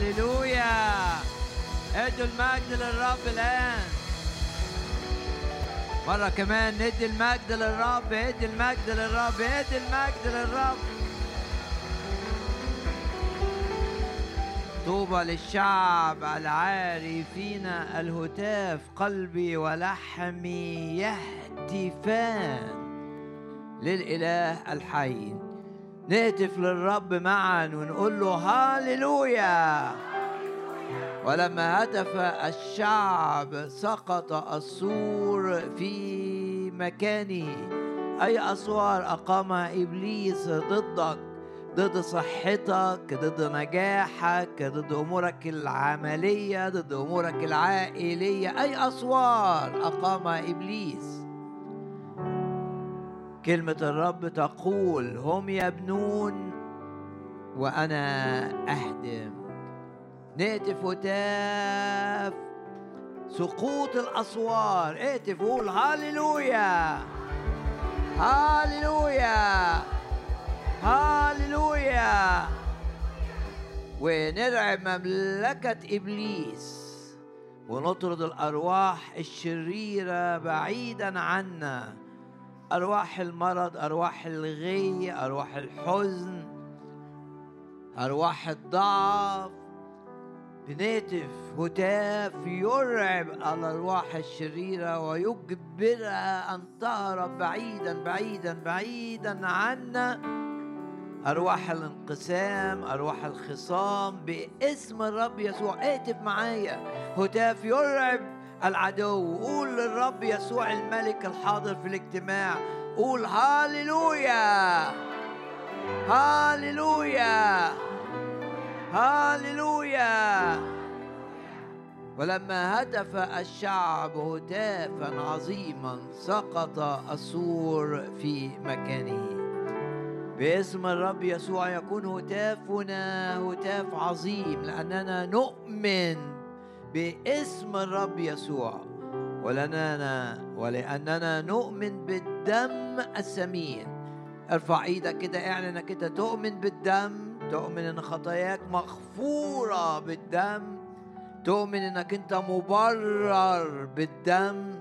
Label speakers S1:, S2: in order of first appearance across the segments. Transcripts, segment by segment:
S1: هللويا. ادوا المجد للرب الآن. مرة كمان ندي المجد للرب ادي المجد للرب ادي المجد للرب. طوبى للشعب العارفين الهتاف قلبي ولحمي يهتفان للإله الحي. نهتف للرب معا ونقول له هاليلويا. ولما هتف الشعب سقط السور في مكانه. أي أسوار أقامها إبليس ضدك ضد صحتك ضد نجاحك ضد أمورك العملية ضد أمورك العائلية. أي أسوار أقامها إبليس؟ كلمة الرب تقول هم يبنون وأنا أهدم. نهتف هتاف. سقوط الأسوار. اهتف قول هاليلويا هاليلويا هاليلويا ونرعب مملكة إبليس. ونطرد الأرواح الشريرة بعيدا عنا. أرواح المرض أرواح الغي أرواح الحزن أرواح الضعف. بنهتف هتاف يرعب الأرواح الشريرة ويجبرها أن تهرب بعيدا بعيدا بعيدا عنا. أرواح الانقسام أرواح الخصام باسم الرب يسوع. اهتف معايا. هتاف يرعب العدو. قول للرب يسوع الملك الحاضر في الاجتماع. قول هاليلويا هاليلويا هاليلويا ولما هتف الشعب هتافا عظيما سقط السور في مكانه. باسم الرب يسوع يكون هتافنا هتاف عظيم لأننا نؤمن باسم الرب يسوع. ولنا ولأننا نؤمن بالدم الثمين ارفع إيدك كده اعلن انك انت تؤمن بالدم. تؤمن ان خطاياك مغفورة بالدم. تؤمن انك انت مبرر بالدم.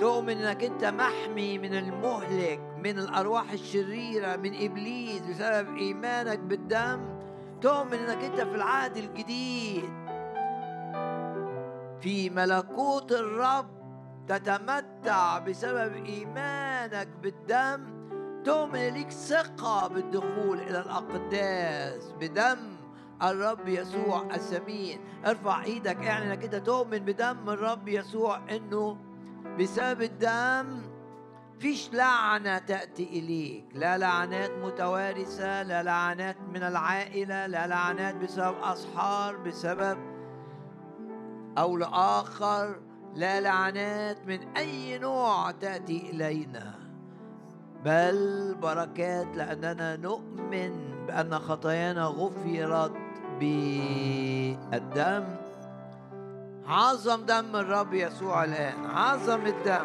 S1: تؤمن انك انت محمي من المهلك من الأرواح الشريرة من إبليس بسبب إيمانك بالدم. تؤمن انك انت في العهد الجديد. في ملكوت الرب تتمتع بسبب إيمانك بالدم تؤمن ليك ثقة بالدخول إلى الأقداس بدم الرب يسوع الثمين ارفع إيدك اعلن كده تؤمن بدم الرب يسوع إنه بسبب الدم فيش لعنة تأتي إليك. لا لعنات متوارثة لا لعنات من العائلة لا لعنات بسبب أصحار بسبب أو لآخر لا لعنات من أي نوع تأتي إلينا. بل بركات لأننا نؤمن بأن خطايانا غفرت بالدم. عظم دم الرب يسوع الآن. عظم الدم.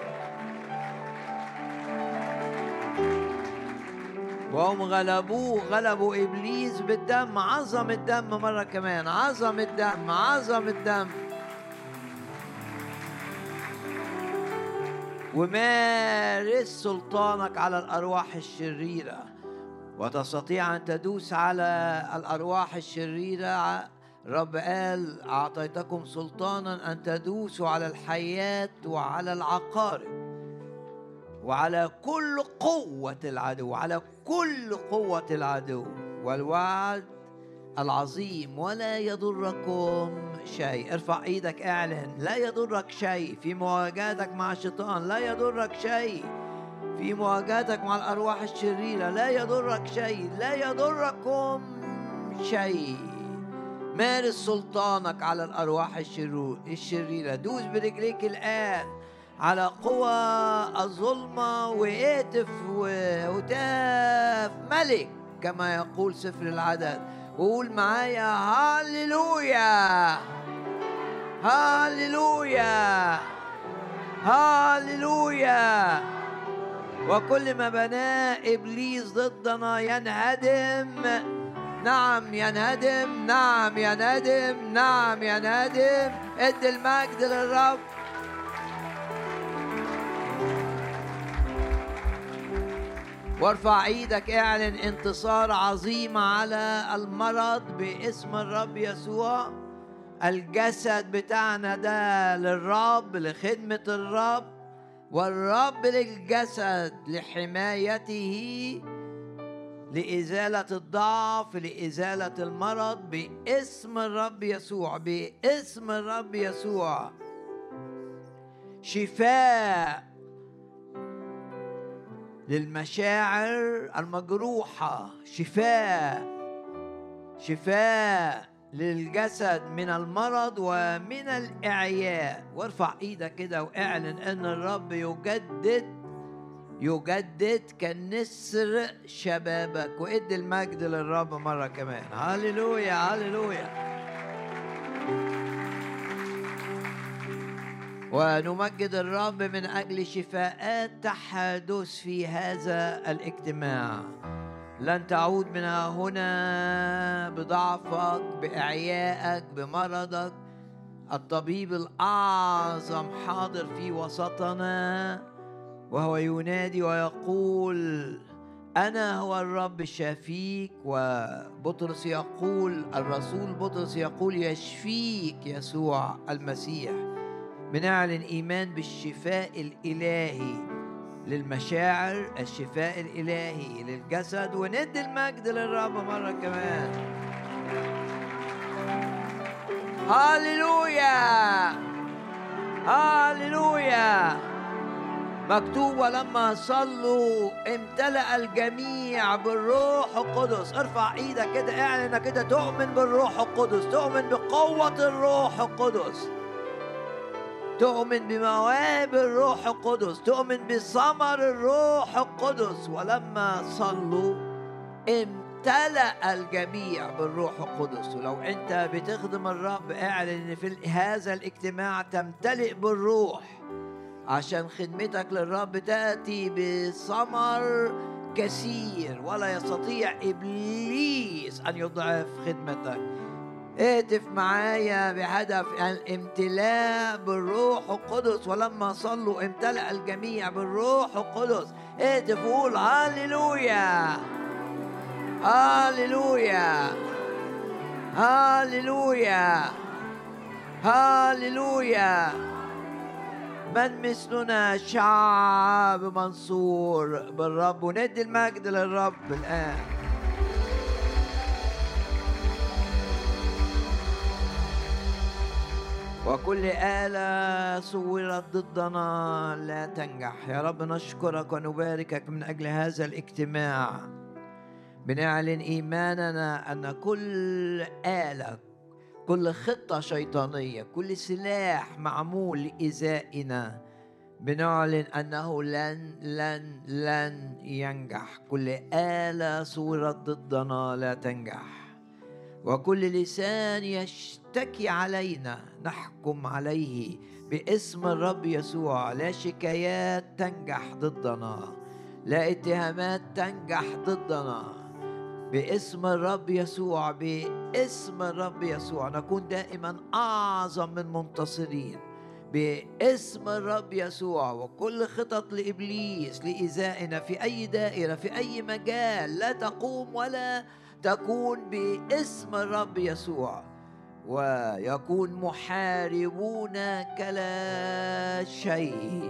S1: وهم غلبوه غلبوا إبليس بالدم. عظم الدم مرة كمان. عظم الدم عظم الدم. ومارس سلطانك على الأرواح الشريرة. وتستطيع أن تدوس على الأرواح الشريرة. رب قال أعطيتكم سلطانا أن تدوسوا على الحياة وعلى العقارب. وعلى كل قوة العدو على كل قوة العدو. والوعد العظيم ولا يضركم شيء. ارفع إيدك اعلن. لا يضرك شيء. في مواجهتك مع الشيطان لا يضرك شيء. في مواجهتك مع الأرواح الشريرة لا يضرك شيء. لا يضركم شيء. مارس سلطانك على الأرواح الشريرة. دوس برجليك الآن على قوى الظلمة واهتف وهتاف ملك كما يقول سفر العدد. وقول معايا هاليلويا هاليلويا هاليلويا وكل ما بناه إبليس ضدنا ينهدم. نعم ينهدم. نعم ينهدم. نعم ينهدم. ادي المجد للرب. وارفع إيدك اعلن انتصار عظيم على المرض باسم الرب يسوع. الجسد بتاعنا ده للرب لخدمة الرب والرب للجسد لحمايته لإزالة الضعف لإزالة المرض باسم الرب يسوع باسم الرب يسوع. شفاء للمشاعر المجروحة شفاء شفاء للجسد من المرض ومن الإعياء. وارفع إيدك كده وإعلن إن الرب يجدد يجدد كالنسر شبابك وادي المجد للرب مرة كمان. هللويا هللويا. ونمجد الرب من أجل شفاءات تحدث في هذا الاجتماع. لن تعود من هنا بضعفك بإعيائك بمرضك. الطبيب الأعظم حاضر في وسطنا وهو ينادي ويقول أنا هو الرب الشافيك وبطرس يقول الرسول بطرس يقول يشفيك يسوع المسيح. بنعلن إيمان بالشفاء الإلهي للمشاعر الشفاء الإلهي للجسد وندي المجد للرب مرة كمان. هاليلويا! هاليلويا! مكتوب ولما صلوا امتلأ الجميع بالروح القدس. ارفع إيدك كده اعلن كده تؤمن بالروح القدس تؤمن بقوة الروح القدس. تؤمن بمواهب الروح القدس تؤمن بثمر الروح القدس. ولما صلوا امتلأ الجميع بالروح القدس. ولو انت بتخدم الرب اعلن إن في هذا الاجتماع تمتلئ بالروح عشان خدمتك للرب تأتي بثمر كثير. ولا يستطيع إبليس أن يضعف خدمتك. اهتف معايا بهدف الامتلاء بالروح القدس ولما صلوا امتلأ الجميع بالروح القدس. اهتف وقول هاليلويا هاليلويا هاليلويا هاليلويا من مثلنا شعب منصور بالرب وندي المجد للرب الآن. وكل آلة صورت ضدنا. لا تنجح. يا رب نشكرك ونباركك من أجل هذا الاجتماع. بنعلن إيماننا أن كل آلة كل خطة شيطانية كل سلاح معمول لإزائنا. بنعلن أنه لن لن لن ينجح. كل آلة صورت ضدنا. لا تنجح. وكل لسان يشتكي علينا نحكم عليه باسم الرب يسوع. لا شكايات تنجح ضدنا لا اتهامات تنجح ضدنا. باسم الرب يسوع باسم الرب يسوع. نكون دائما أعظم من منتصرين. باسم الرب يسوع وكل خطط لإبليس لإيذائنا في أي دائرة في أي مجال لا تقوم ولا تكون باسم الرب يسوع ويكون محاربون كلا شيء.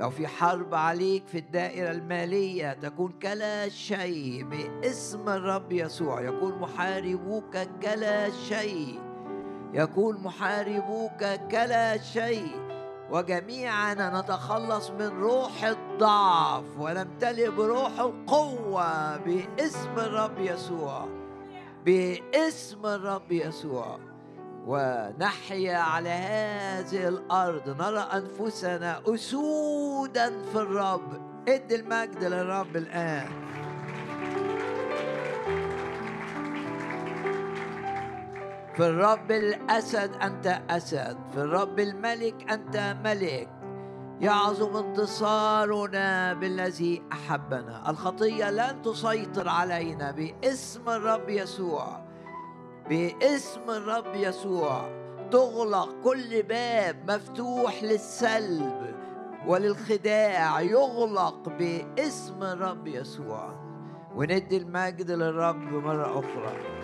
S1: لو في حرب عليك في الدائرة المالية تكون كلا شيء باسم الرب يسوع. يكون محاربوك كلا شيء. يكون محاربوك كلا شيء. وجميعنا نتخلص من روح الضعف ونمتلئ بروح القوة باسم الرب يسوع. باسم الرب يسوع. ونحيا على هذه الأرض. نرى أنفسنا أسودا في الرب. ادي المجد للرب الآن. في الرب الأسد أنت أسد في الرب الملك أنت ملك. يعظم انتصارنا بالذي أحبنا. الخطية لن تسيطر علينا باسم الرب يسوع. باسم الرب يسوع. تغلق كل باب مفتوح للسلب وللخداع. يغلق باسم الرب يسوع. وندي المجد للرب مرة أخرى.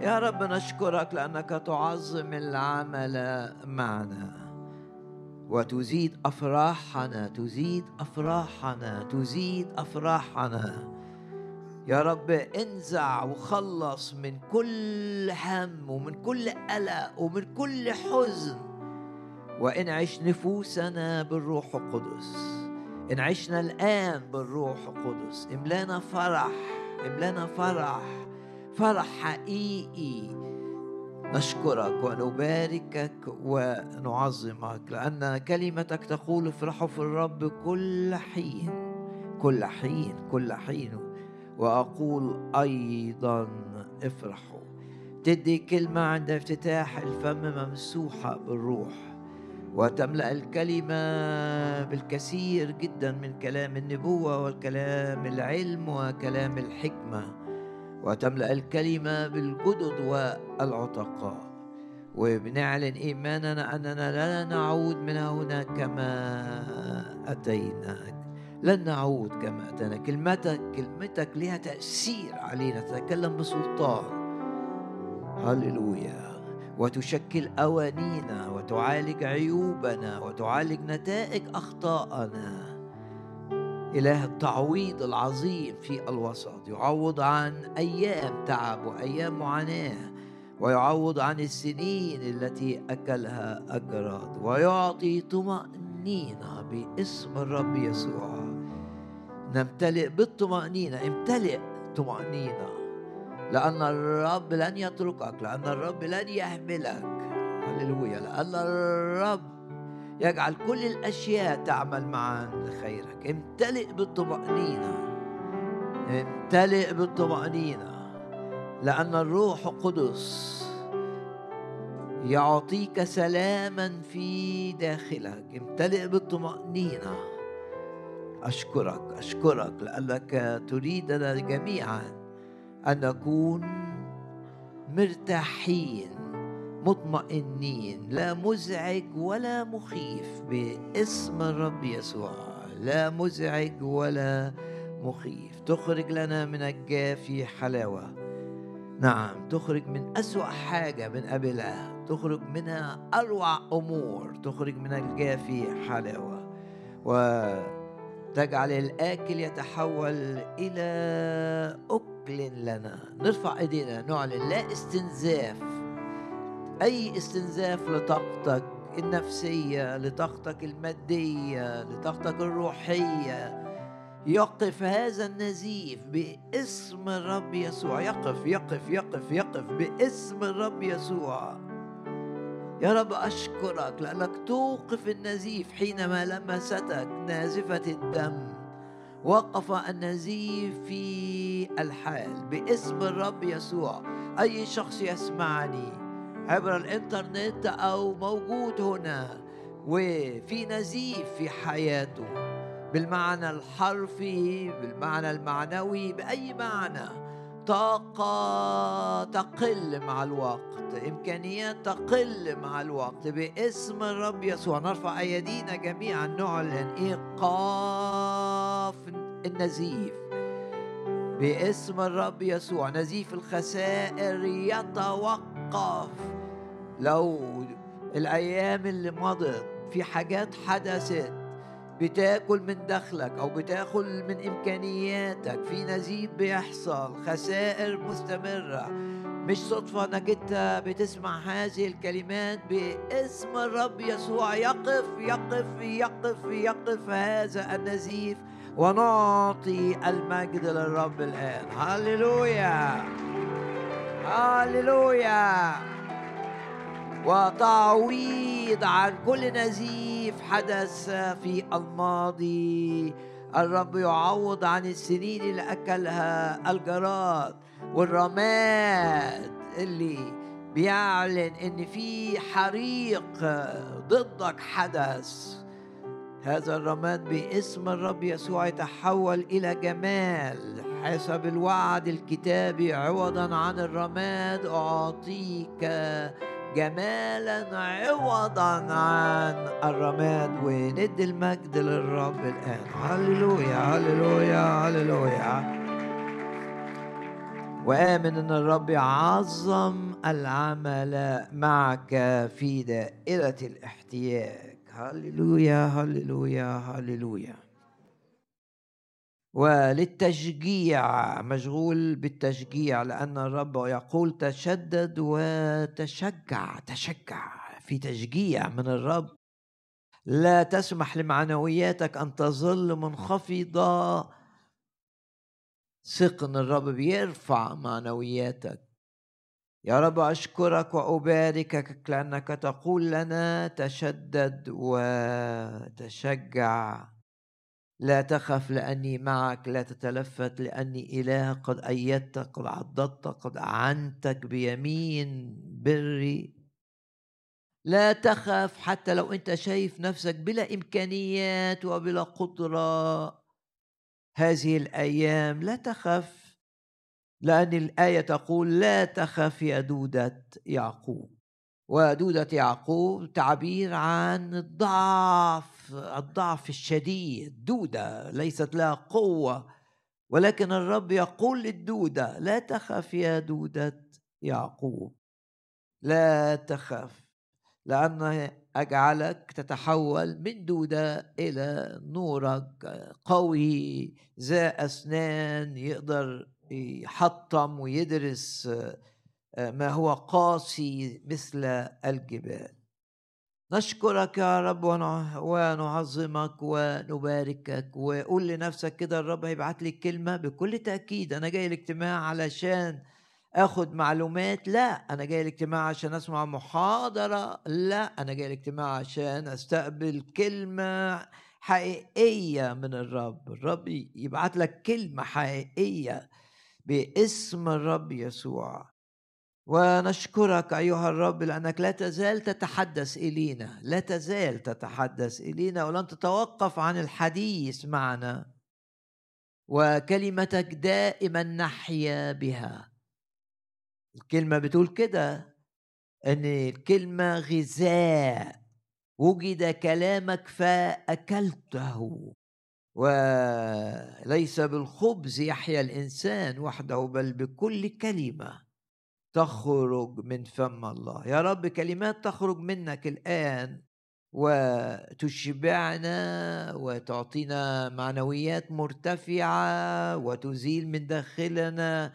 S1: يا رب نشكرك لأنك تعظم العمل معنا. وتزيد أفراحنا تزيد أفراحنا تزيد أفراحنا. يا رب انزع وخلص من كل هم ومن كل قلق ومن كل حزن. وانعش نفوسنا بالروح القدس. إن عشنا الآن بالروح القدس. املانا فرح. املانا فرح فرح حقيقي. نشكرك ونباركك ونعظمك لأن كلمتك تقول افرحوا في الرب كل حين كل حين كل حين. وأقول أيضا افرحوا. تدي كلمة عند افتتاح الفم ممسوحة بالروح. وتملأ الكلمة بالكثير جدا من كلام النبوة والكلام العلم وكلام الحكمة. وتملأ الكلمة بالجدد والعتقاء. وبنعلن إيماننا أننا لا نعود من هنا كما أتينا لن نعود كما أتانا كلمتك كلمتك لها تأثير علينا. تتكلم بسلطان. هللويا. وتشكل أوانينا وتعالج عيوبنا وتعالج نتائج أخطائنا. إله التعويض العظيم في الوسط يعوض عن أيام تعب وأيام معاناة ويعوض عن السنين التي أكلها أجراد ويعطي طمأنينة باسم الرب يسوع. نمتلئ بالطمأنينة امتلئ طمأنينة. لأن الرب لن يتركك لأن الرب لن يهملك. هللويا. لأن الرب يجعل كل الأشياء تعمل معا لخيرك. امتلئ بالطمأنينة. امتلئ بالطمأنينة. لأن الروح القدس يعطيك سلاما في داخلك. امتلئ بالطمأنينة. أشكرك أشكرك لأنك تريدنا جميعا. أن نكون مرتاحين مطمئنين لا مزعج ولا مخيف باسم الرب يسوع. لا مزعج ولا مخيف. تخرج لنا من الجافي حلاوة. نعم تخرج من أسوأ حاجة بنقابلها تخرج منها أروع أمور. تخرج من الجافي حلاوة. و تجعل الآكل يتحول إلى أكل لنا. نرفع إيدينا نعلن لا استنزاف. أي استنزاف لطاقتك النفسية لطاقتك المادية لطاقتك الروحية. يقف هذا النزيف باسم الرب يسوع. يقف يقف يقف يقف باسم الرب يسوع. يا رب أشكرك لأنك توقف النزيف حينما لمستك نازفة الدم. وقف النزيف في الحال باسم الرب يسوع. أي شخص يسمعني عبر الإنترنت أو موجود هنا وفي نزيف في حياته بالمعنى الحرفي بالمعنى المعنوي بأي معنى طاقة تقل مع الوقت إمكانيات تقل مع الوقت. باسم الرب يسوع نرفع أيدينا جميعا نعلن إيقاف النزيف. باسم الرب يسوع نزيف الخسائر يتوقف. لو الأيام اللي مضت في حاجات حدثت بتاكل من دخلك أو بتاكل من إمكانياتك. في نزيف بيحصل خسائر مستمرة. مش صدفة إنك أنت بتسمع هذه الكلمات باسم الرب يسوع. يقف يقف يقف يقف هذا النزيف ونعطي المجد للرب الآن. هللويا! هللويا! وتعويض عن كل نزيف حدث في الماضي. الرب يعوض عن السنين اللي أكلها الجراد والرماد اللي بيعلن إن في حريق ضدك حدث. هذا الرماد باسم الرب يسوع يتحول إلى جمال. حسب الوعد الكتابي عوضا عن الرماد أعطيك جمالا عوضا عن الرماد وندي المجد للرب الآن. هللويا هللويا هللويا. وآمن أن الرب يعظم العمل معك في دائرة الاحتياج. هللويا هللويا هللويا. وللتشجيع مشغول بالتشجيع لأن الرب يقول تشدد وتشجع تشجع في تشجيع من الرب. لا تسمح لمعنوياتك أن تظل منخفضة. ثق ان الرب بيرفع معنوياتك. يا رب أشكرك وأباركك لأنك تقول لنا تشدد وتشجع. لا تخف لأني معك لا تتلفت لأني إله قد ايدتك قد عضدتك قد أعنتك بيمين بري. لا تخف حتى لو أنت شايف نفسك بلا إمكانيات وبلا قدرة. هذه الأيام لا تخف لأن الآية تقول لا تخف يا دودة يعقوب. ودودة يعقوب تعبير عن الضعف. الضعف الشديد دودة ليست لها قوة ولكن الرب يقول للدودة لا تخف يا دودة يعقوب لا تخف لأن أجعلك تتحول من دودة إلى نورك قوي ذا أسنان يقدر يحطم ويدرس ما هو قاسي مثل الجبال. نشكرك يا رب ونعظمك ونباركك وقول لنفسك كده الرب هيبعت لي كلمة بكل تأكيد. أنا جاي الاجتماع علشان آخد معلومات. لا أنا جاي الاجتماع عشان أسمع محاضرة. لا أنا جاي الاجتماع عشان أستقبل كلمة حقيقية من الرب. الرب يبعت لك كلمة حقيقية باسم الرب يسوع. ونشكرك أيها الرب لأنك لا تزال تتحدث إلينا لا تزال تتحدث إلينا ولن تتوقف عن الحديث معنا. وكلمتك دائما نحيا بها. الكلمة بتقول كده إن الكلمة غذاء وجد كلامك فأكلته. وليس بالخبز يحيا الإنسان وحده بل بكل كلمة. تخرج من فم الله. يا رب كلمات تخرج منك الآن وتشبعنا وتعطينا معنويات مرتفعة وتزيل من داخلنا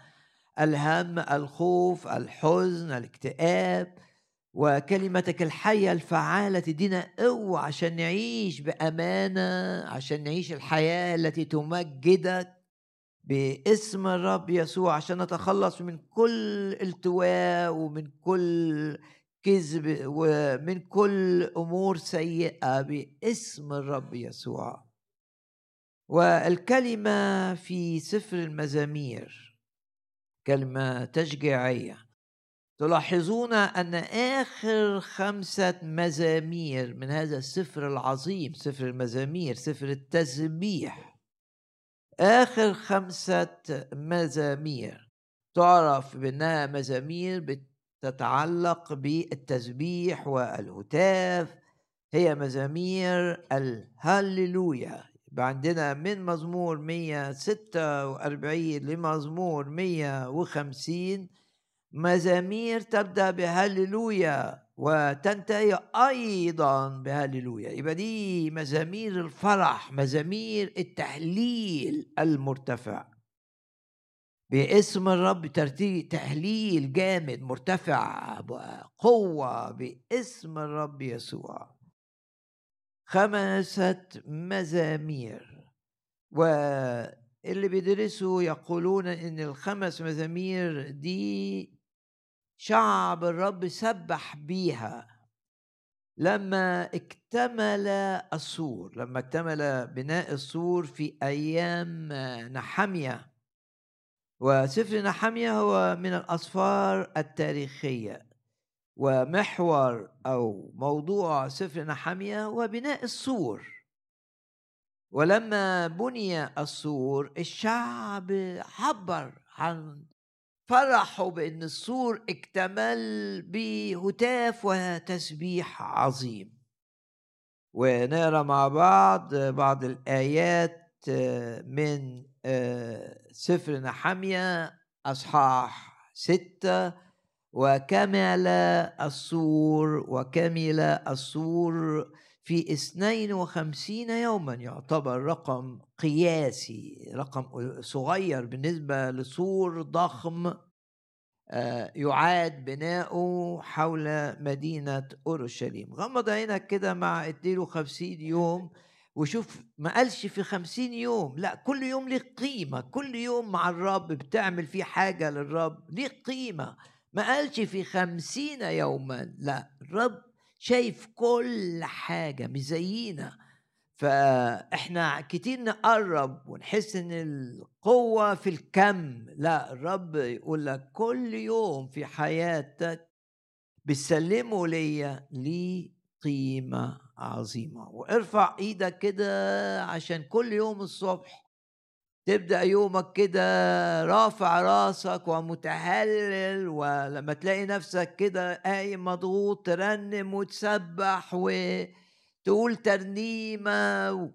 S1: الهم الخوف الحزن الاكتئاب. وكلمتك الحية الفعالة تدينا قوة عشان نعيش بأمانة عشان نعيش الحياة التي تمجدك. باسم الرب يسوع عشان نتخلص من كل التواء ومن كل كذب ومن كل أمور سيئة باسم الرب يسوع. والكلمة في سفر المزامير كلمة تشجيعية. تلاحظون أن آخر خمسة مزامير من هذا السفر العظيم سفر المزامير سفر التسبيح آخر خمسة مزامير. تعرف بأنها مزامير تتعلق بالتسبيح والهتاف. هي مزامير الهللويا. يبقى عندنا من مزمور 146 لمزمور 150 مزامير تبدأ بهللويا. وتنتهي أيضا بهللويا يبقى دي مزامير الفرح مزامير التهليل المرتفع. باسم الرب ترتيب تهليل جامد مرتفع قوة باسم الرب يسوع. خمسة مزامير. واللي بيدرسوا يقولون إن الخمس مزامير دي شعب الرب سبح بيها لما اكتمل السور لما اكتمل بناء السور في أيام نحمية. وسفر نحمية هو من الأسفار التاريخية ومحور أو موضوع سفر نحمية هو بناء السور. ولما بني السور الشعب عبر عن فرحوا بأن السور اكتمل بهتاف وتسبيح عظيم. ونقرا مع بعض بعض الآيات من سفر نحمية أصحاح ستة وكمل السور وكمل السور في اثنين وخمسين يوما يعتبر رقم قياسي رقم صغير بالنسبة لسور ضخم آه، يعاد بناؤه حول مدينة أورشليم. غمض عينك كده مع 52 يوم وشوف ما قالش في خمسين يوم لا كل يوم ليه قيمة. كل يوم مع الرب بتعمل فيه حاجة للرب ليه قيمة. ما قالش في خمسين يوما لا الرب شايف كل حاجة مزينة فإحنا كتير نقرب ونحس إن القوة في الكم لأ الرب يقول لك كل يوم في حياتك بتسلمه ليا ليه قيمة عظيمة. وارفع إيدك كده عشان كل يوم الصبح تبدأ يومك كده رافع راسك ومتهلل ولما تلاقي نفسك كده قايم مضغوط ترنم وتسبح وتقول ترنيمة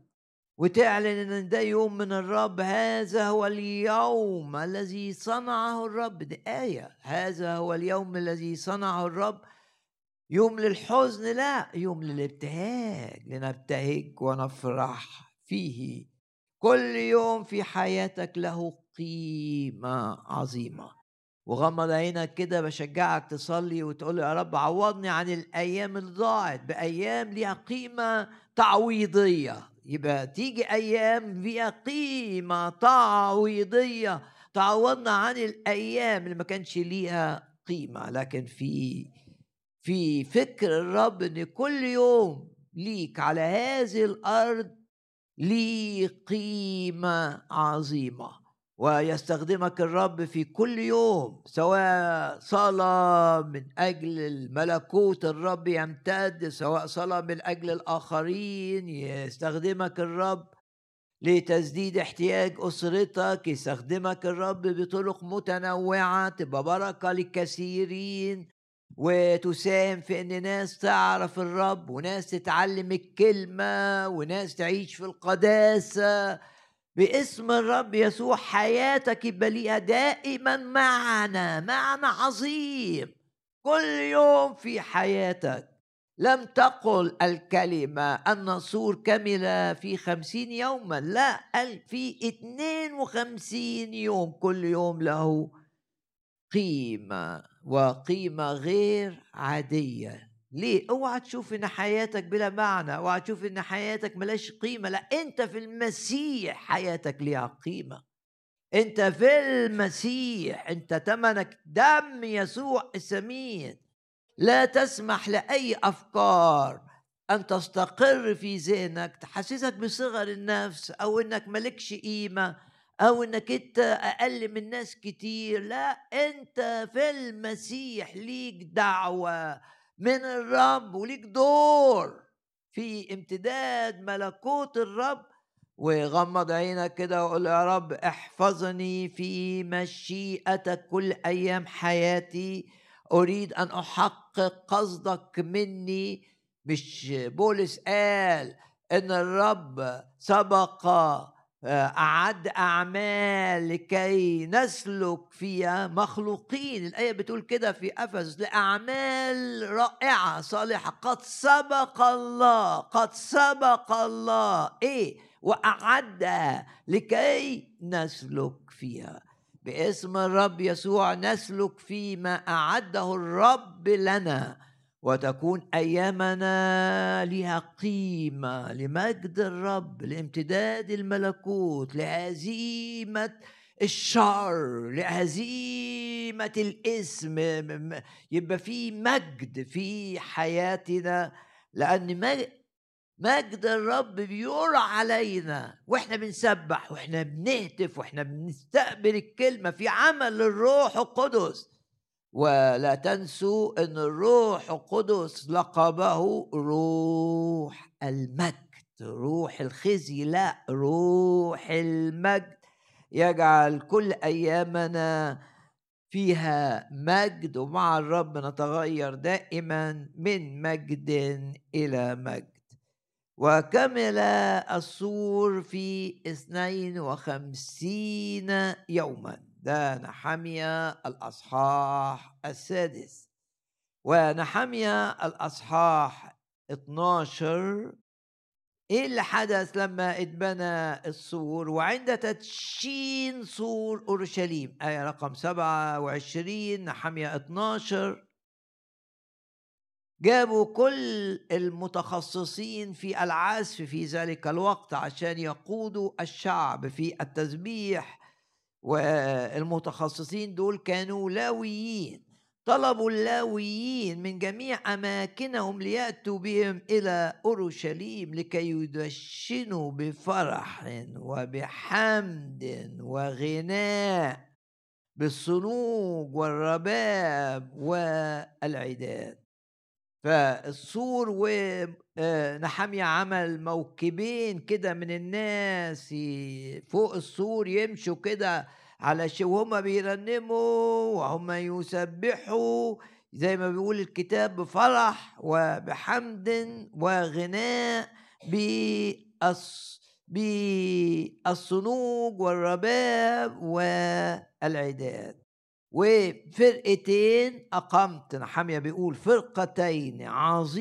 S1: وتعلن إن ده يوم من الرب هذا هو اليوم الذي صنعه الرب. دي آية. هذا هو اليوم الذي صنعه الرب. يوم للحزن لا يوم للابتهاج لنبتهج ونفرح فيه. كل يوم في حياتك له قيمة عظيمة. وغمض عينك كده بشجعك تصلي وتقول يا رب عوضني عن الأيام اللي ضاعت بأيام ليها قيمة تعويضية. يبقى تيجي أيام فيها قيمة تعويضية. تعوضنا عن الأيام اللي ما كانش ليها قيمة. لكن في في فكر الرب إن كل يوم ليك على هذه الأرض ليه قيمة عظيمة ويستخدمك الرب في كل يوم سواء صلاة من أجل الملكوت الرب يمتد سواء صلاة من أجل الآخرين يستخدمك الرب لتسديد احتياج أسرتك يستخدمك الرب بطرق متنوعة تبقى بركة للكثيرين. وتساهم في إن ناس تعرف الرب وناس تتعلم الكلمة وناس تعيش في القداسة. باسم الرب يسوع حياتك يبقى ليها دائما معنا معنى عظيم. كل يوم في حياتك. لم تقل الكلمة أن سور كمل في خمسين يوما لا قال في اثنين وخمسين يوم. كل يوم له قيمة وقيمة غير عادية ليه؟ أوعى تشوف إن حياتك بلا معنى، أوعى تشوف إن حياتك ملاش قيمة، لا أنت في المسيح حياتك ليها قيمة. أنت في المسيح، أنت تمنك دم يسوع الثمين. لا تسمح لأي أفكار أن تستقر في ذهنك تحسسك بصغر النفس أو إنك ملكش قيمة أو إنك أنت أقل من ناس كتير لأ أنت في المسيح ليك دعوة من الرب وليك دور في امتداد ملكوت الرب. وغمض عينك كده وقول يا رب احفظني في مشيئتك كل أيام حياتي. أريد أن أحقق قصدك مني. مش بولس قال إن الرب سبق أعد أعمال لكي نسلك فيها مخلوقين. الآية بتقول كده في أفسس لأعمال رائعة صالحة. قد سبق الله قد سبق الله. إيه؟ وأعدها لكي نسلك فيها. باسم الرب يسوع نسلك فيما أعده الرب لنا. وتكون أيامنا لها قيمة لمجد الرب لامتداد الملكوت لهزيمه الشر لهزيمه الاسم يبقى في مجد في حياتنا لأن مجد الرب بيرى علينا وإحنا بنسبح وإحنا بنهتف وإحنا بنستقبل الكلمة في عمل للروح القدس. ولا تنسوا إن الروح القدس لقبه روح المجد روح الخزي لا روح المجد. يجعل كل أيامنا فيها مجد ومع الرب نتغير دائما من مجد إلى مجد. وكمل السور في اثنين وخمسين يوما. ده نحمية الأصحاح السادس. ونحمية الأصحاح 12 إيه اللي حدث لما اتبنى السور؟ وعند تدشين سور أورشليم. آية رقم 27 نحمية 12 جابوا كل المتخصصين في العزف في ذلك الوقت عشان يقودوا الشعب في التسبيح والمتخصصين دول كانوا لاويين طلبوا اللاويين من جميع أماكنهم ليأتوا بهم إلى أورشليم لكي يدشنوا بفرح وبحمد وغناء بالصنوج والرباب والعداد. فالسور ونحمية عمل موكبين كده من الناس فوق السور يمشوا كده على وهم بيرنموا وهم يسبحوا زي ما بيقول الكتاب بفرح وبحمد وغناء بالص بالصنوج والرباب والعداد. وفرقتين أقمت نحمية بيقول فرقتين عظيمتين.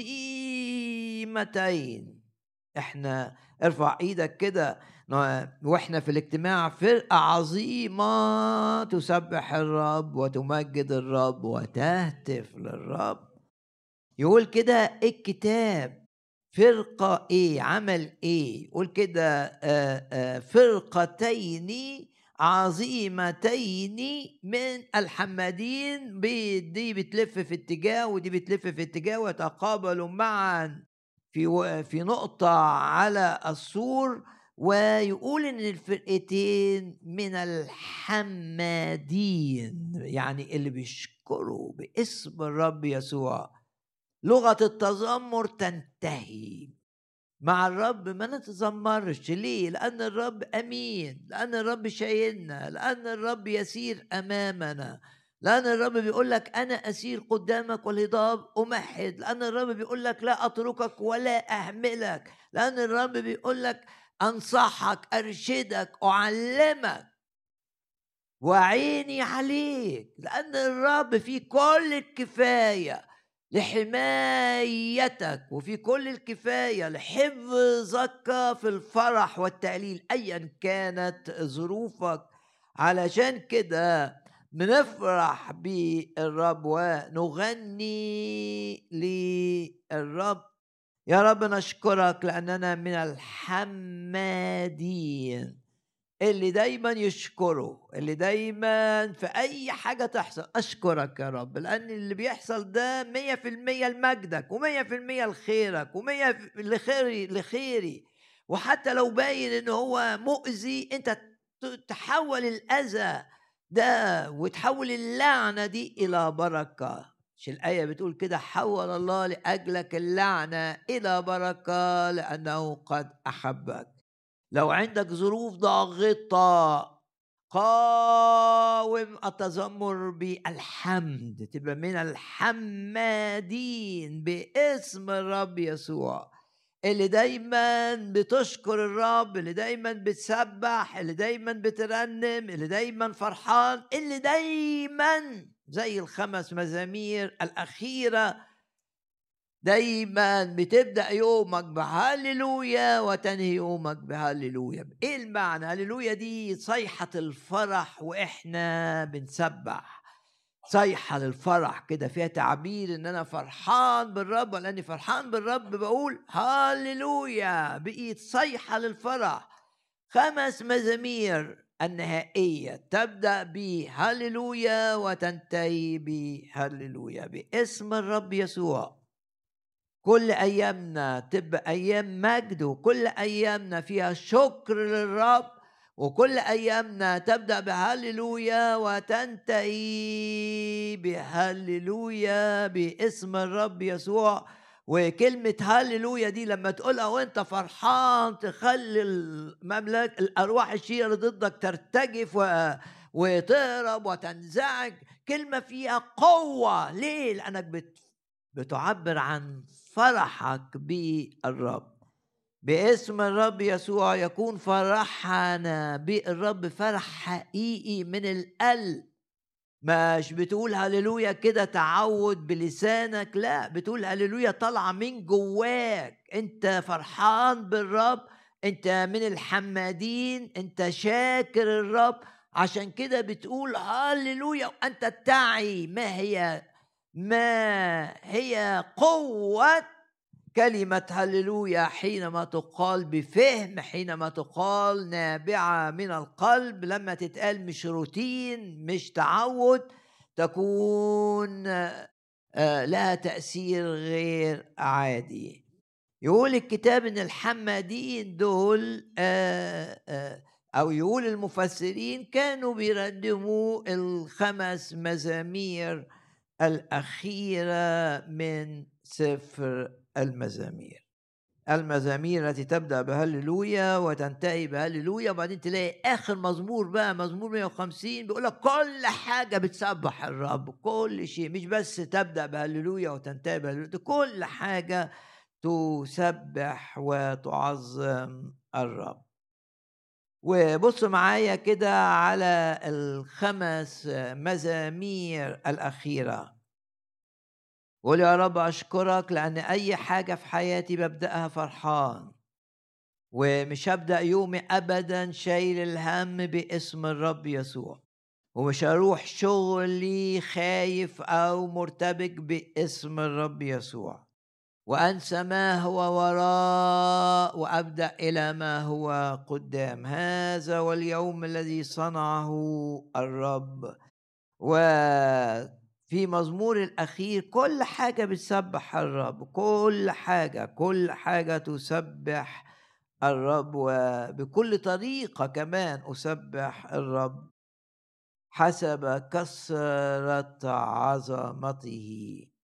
S1: إحنا ارفع إيدك كده وإحنا في الاجتماع فرقة عظيمة تسبح الرب وتمجد الرب وتهتف للرب. يقول كده الكتاب فرقة إيه؟ عمل إيه؟ يقول كده فرقتين عظيمتين من الحمادين. دي بتلف في اتجاه ودي بتلف في اتجاه ويتقابلوا معا في في نقطة على السور ويقول إن الفرقتين من الحمادين يعني اللي بيشكروا باسم الرب يسوع. لغة التذمر تنتهي. مع الرب ما نتذمرش. ليه؟ لأن الرب أمين لأن الرب شايلنا لأن الرب يسير أمامنا. لأن الرب بيقول لك أنا أسير قدامك والهضاب أمهد. لأن الرب بيقول لك لا أتركك ولا أهملك. لأن الرب بيقول لك أنصحك أرشدك أعلمك. وعيني عليك. لأن الرب في كل الكفاية. لحمايتك. وفي كل الكفاية لحفظك في الفرح والتعليل أيا كانت ظروفك. علشان كده بنفرح بالرب ونغني للرب. يا رب نشكرك لأننا من الحمادين. اللي دايما يشكره اللي دايما في أي حاجة تحصل أشكرك يا رب لأن اللي بيحصل ده مية في المية لمجدك ومية في المية لخيرك ومية لخيري لخيري. وحتى لو باين إن هو مؤذي أنت تحول الأذى ده وتحول اللعنة دي إلى بركة. مش الآية بتقول كده حول الله لأجلك اللعنة إلى بركة لأنه قد أحبك. لو عندك ظروف ضاغطة قاوم التذمر بالحمد تبقى من الحمادين باسم الرب يسوع اللي دايما بتشكر الرب اللي دايما بتسبح اللي دايما بترنم اللي دايما فرحان اللي دايما زي الخمس مزامير الأخيرة دايما بتبدأ يومك بهللويا وتنهي يومك بهللويا إيه المعنى؟ هللويا دي صيحة الفرح وإحنا بنسبح. صيحة للفرح كده فيها تعبير إن أنا فرحان بالرب ولاني فرحان بالرب؟ بقول هللويا بقيت صيحة للفرح. خمس مزامير النهائية. تبدأ بهللويا وتنتهي بهللويا باسم الرب يسوع. كل أيامنا تبقى أيام مجد وكل أيامنا فيها شكر للرب وكل أيامنا تبدأ بهللويا وتنتهي بهللويا باسم الرب يسوع. وكلمة هللويا دي لما تقولها وانت فرحان تخلي المملكة الأرواح الشريرة ضدك ترتجف و... وتهرب وتنزعج. كلمة فيها قوة. ليه؟ لأنك بت... بتعبر عن فرحك بالرب. باسم الرب يسوع يكون فرحنا بالرب. فرح حقيقي من القلب. مش بتقول هللويا كده تعود بلسانك لا بتقول هللويا طالعة من جواك. انت فرحان بالرب انت من الحمادين انت شاكر الرب. عشان كده بتقول هللويا وأنت تعي ما هي ما هي قوة كلمة هللويا حينما تقال بفهم حينما تقال نابعة من القلب لما تتقال مش روتين مش تعود تكون آه، لها تأثير غير عادي. يقول الكتاب إن الحمادين دول آه، آه، أو يقول المفسرين كانوا بيردموا الخمس مزامير الأخيرة من سفر المزامير. المزامير التي تبدأ بهللويا وتنتهي بهللويا وبعدين تلاقي آخر مزمور بقى مزمور 150 بيقول لك كل حاجة بتسبح الرب كل شيء. مش بس تبدأ بهللويا وتنتهي بهللويا كل حاجة تسبح وتعظم الرب. وبص معايا كده على الخمس مزامير الأخيرة. قول يا رب أشكرك لأن أي حاجة في حياتي ببدأها فرحان ومش هبدأ يومي أبدا شايل الهم باسم الرب يسوع ومش هروح شغلي خايف أو مرتبك باسم الرب يسوع. وأنسى ما هو وراء وأبدأ إلى ما هو قدام. هذا واليوم الذي صنعه الرب. و في مزمور الأخير كل حاجة بتسبح الرب. كل حاجة كل حاجة تسبح الرب. وبكل طريقة كمان أسبح الرب حسب كثرة عظمته.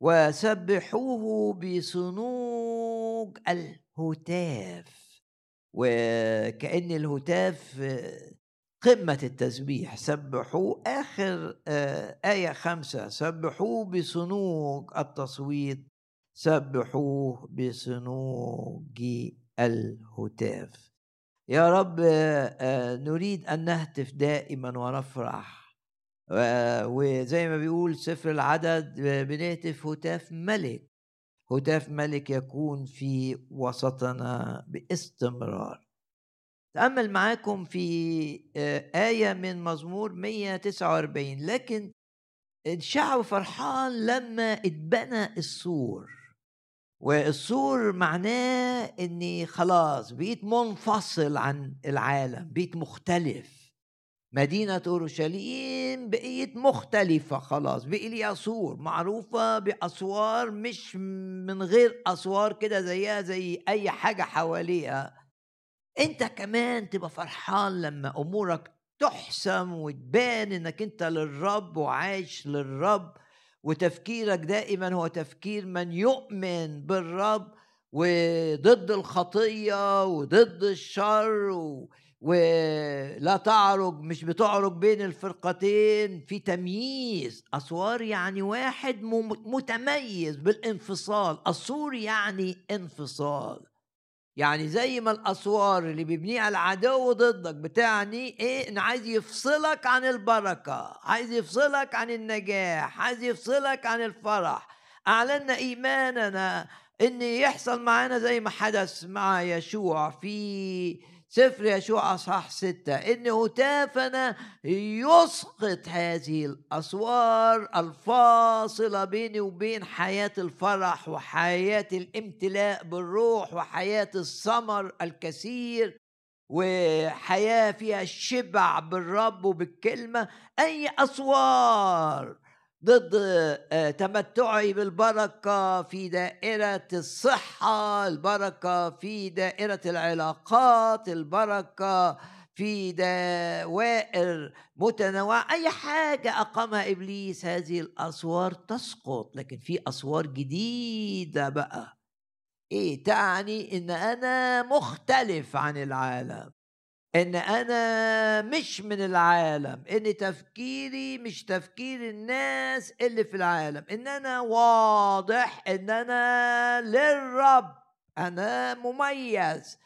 S1: وسبحوه بصنوج الهتاف. وكأن الهتاف قمة التسبيح. سبحوه آخر آه آية خمسة. سبحوه بصنوج التصويت. سبحوه بصنوج الهتاف. يا رب آه نريد أن نهتف دائما ونفرح. وزي ما بيقول سفر العدد بنهتف هتاف ملك. هتاف ملك يكون في وسطنا باستمرار. تأمل معاكم في آه، آية من مزمور 149 لكن الشعب فرحان لما اتبنى السور. والسور معناه إني خلاص بقيت منفصل عن العالم بقيت مختلف. مدينة أورشليم بقيت مختلفة خلاص بقي لي أسور معروفة بأسوار مش من غير أسوار كده زيها زي أي حاجة حواليها. أنت كمان تبقى فرحان لما أمورك تحسم وتبان إنك أنت للرب وعايش للرب وتفكيرك دائما هو تفكير من يؤمن بالرب وضد الخطية وضد الشر و... ولا تعرج مش بتعرج بين الفرقتين في تمييز. أسوار يعني واحد متميز بالانفصال. أسور يعني انفصال. يعني زي ما الأسوار اللي بيبنيها العدو ضدك بتعني إيه؟ إن عايز يفصلك عن البركة عايز يفصلك عن النجاح عايز يفصلك عن الفرح. أعلنا إيماننا إن يحصل معانا زي ما حدث مع يشوع في سفر يشوع أصحاح ستة إن هتافنا يسقط هذه الأسوار الفاصلة بيني وبين حياة الفرح وحياة الامتلاء بالروح وحياة الثمر الكثير وحياة فيها الشبع بالرب وبالكلمة أي أسوار ضد آه، تمتعي بالبركة في دائرة الصحة البركة في دائرة العلاقات البركة في دوائر متنوعة أي حاجة أقامها إبليس هذه الأسوار تسقط لكن في أسوار جديدة بقى. إيه تعني إن أنا مختلف عن العالم. إن أنا مش من العالم إن تفكيري مش تفكير الناس اللي في العالم إن أنا واضح إن أنا للرب أنا مميز.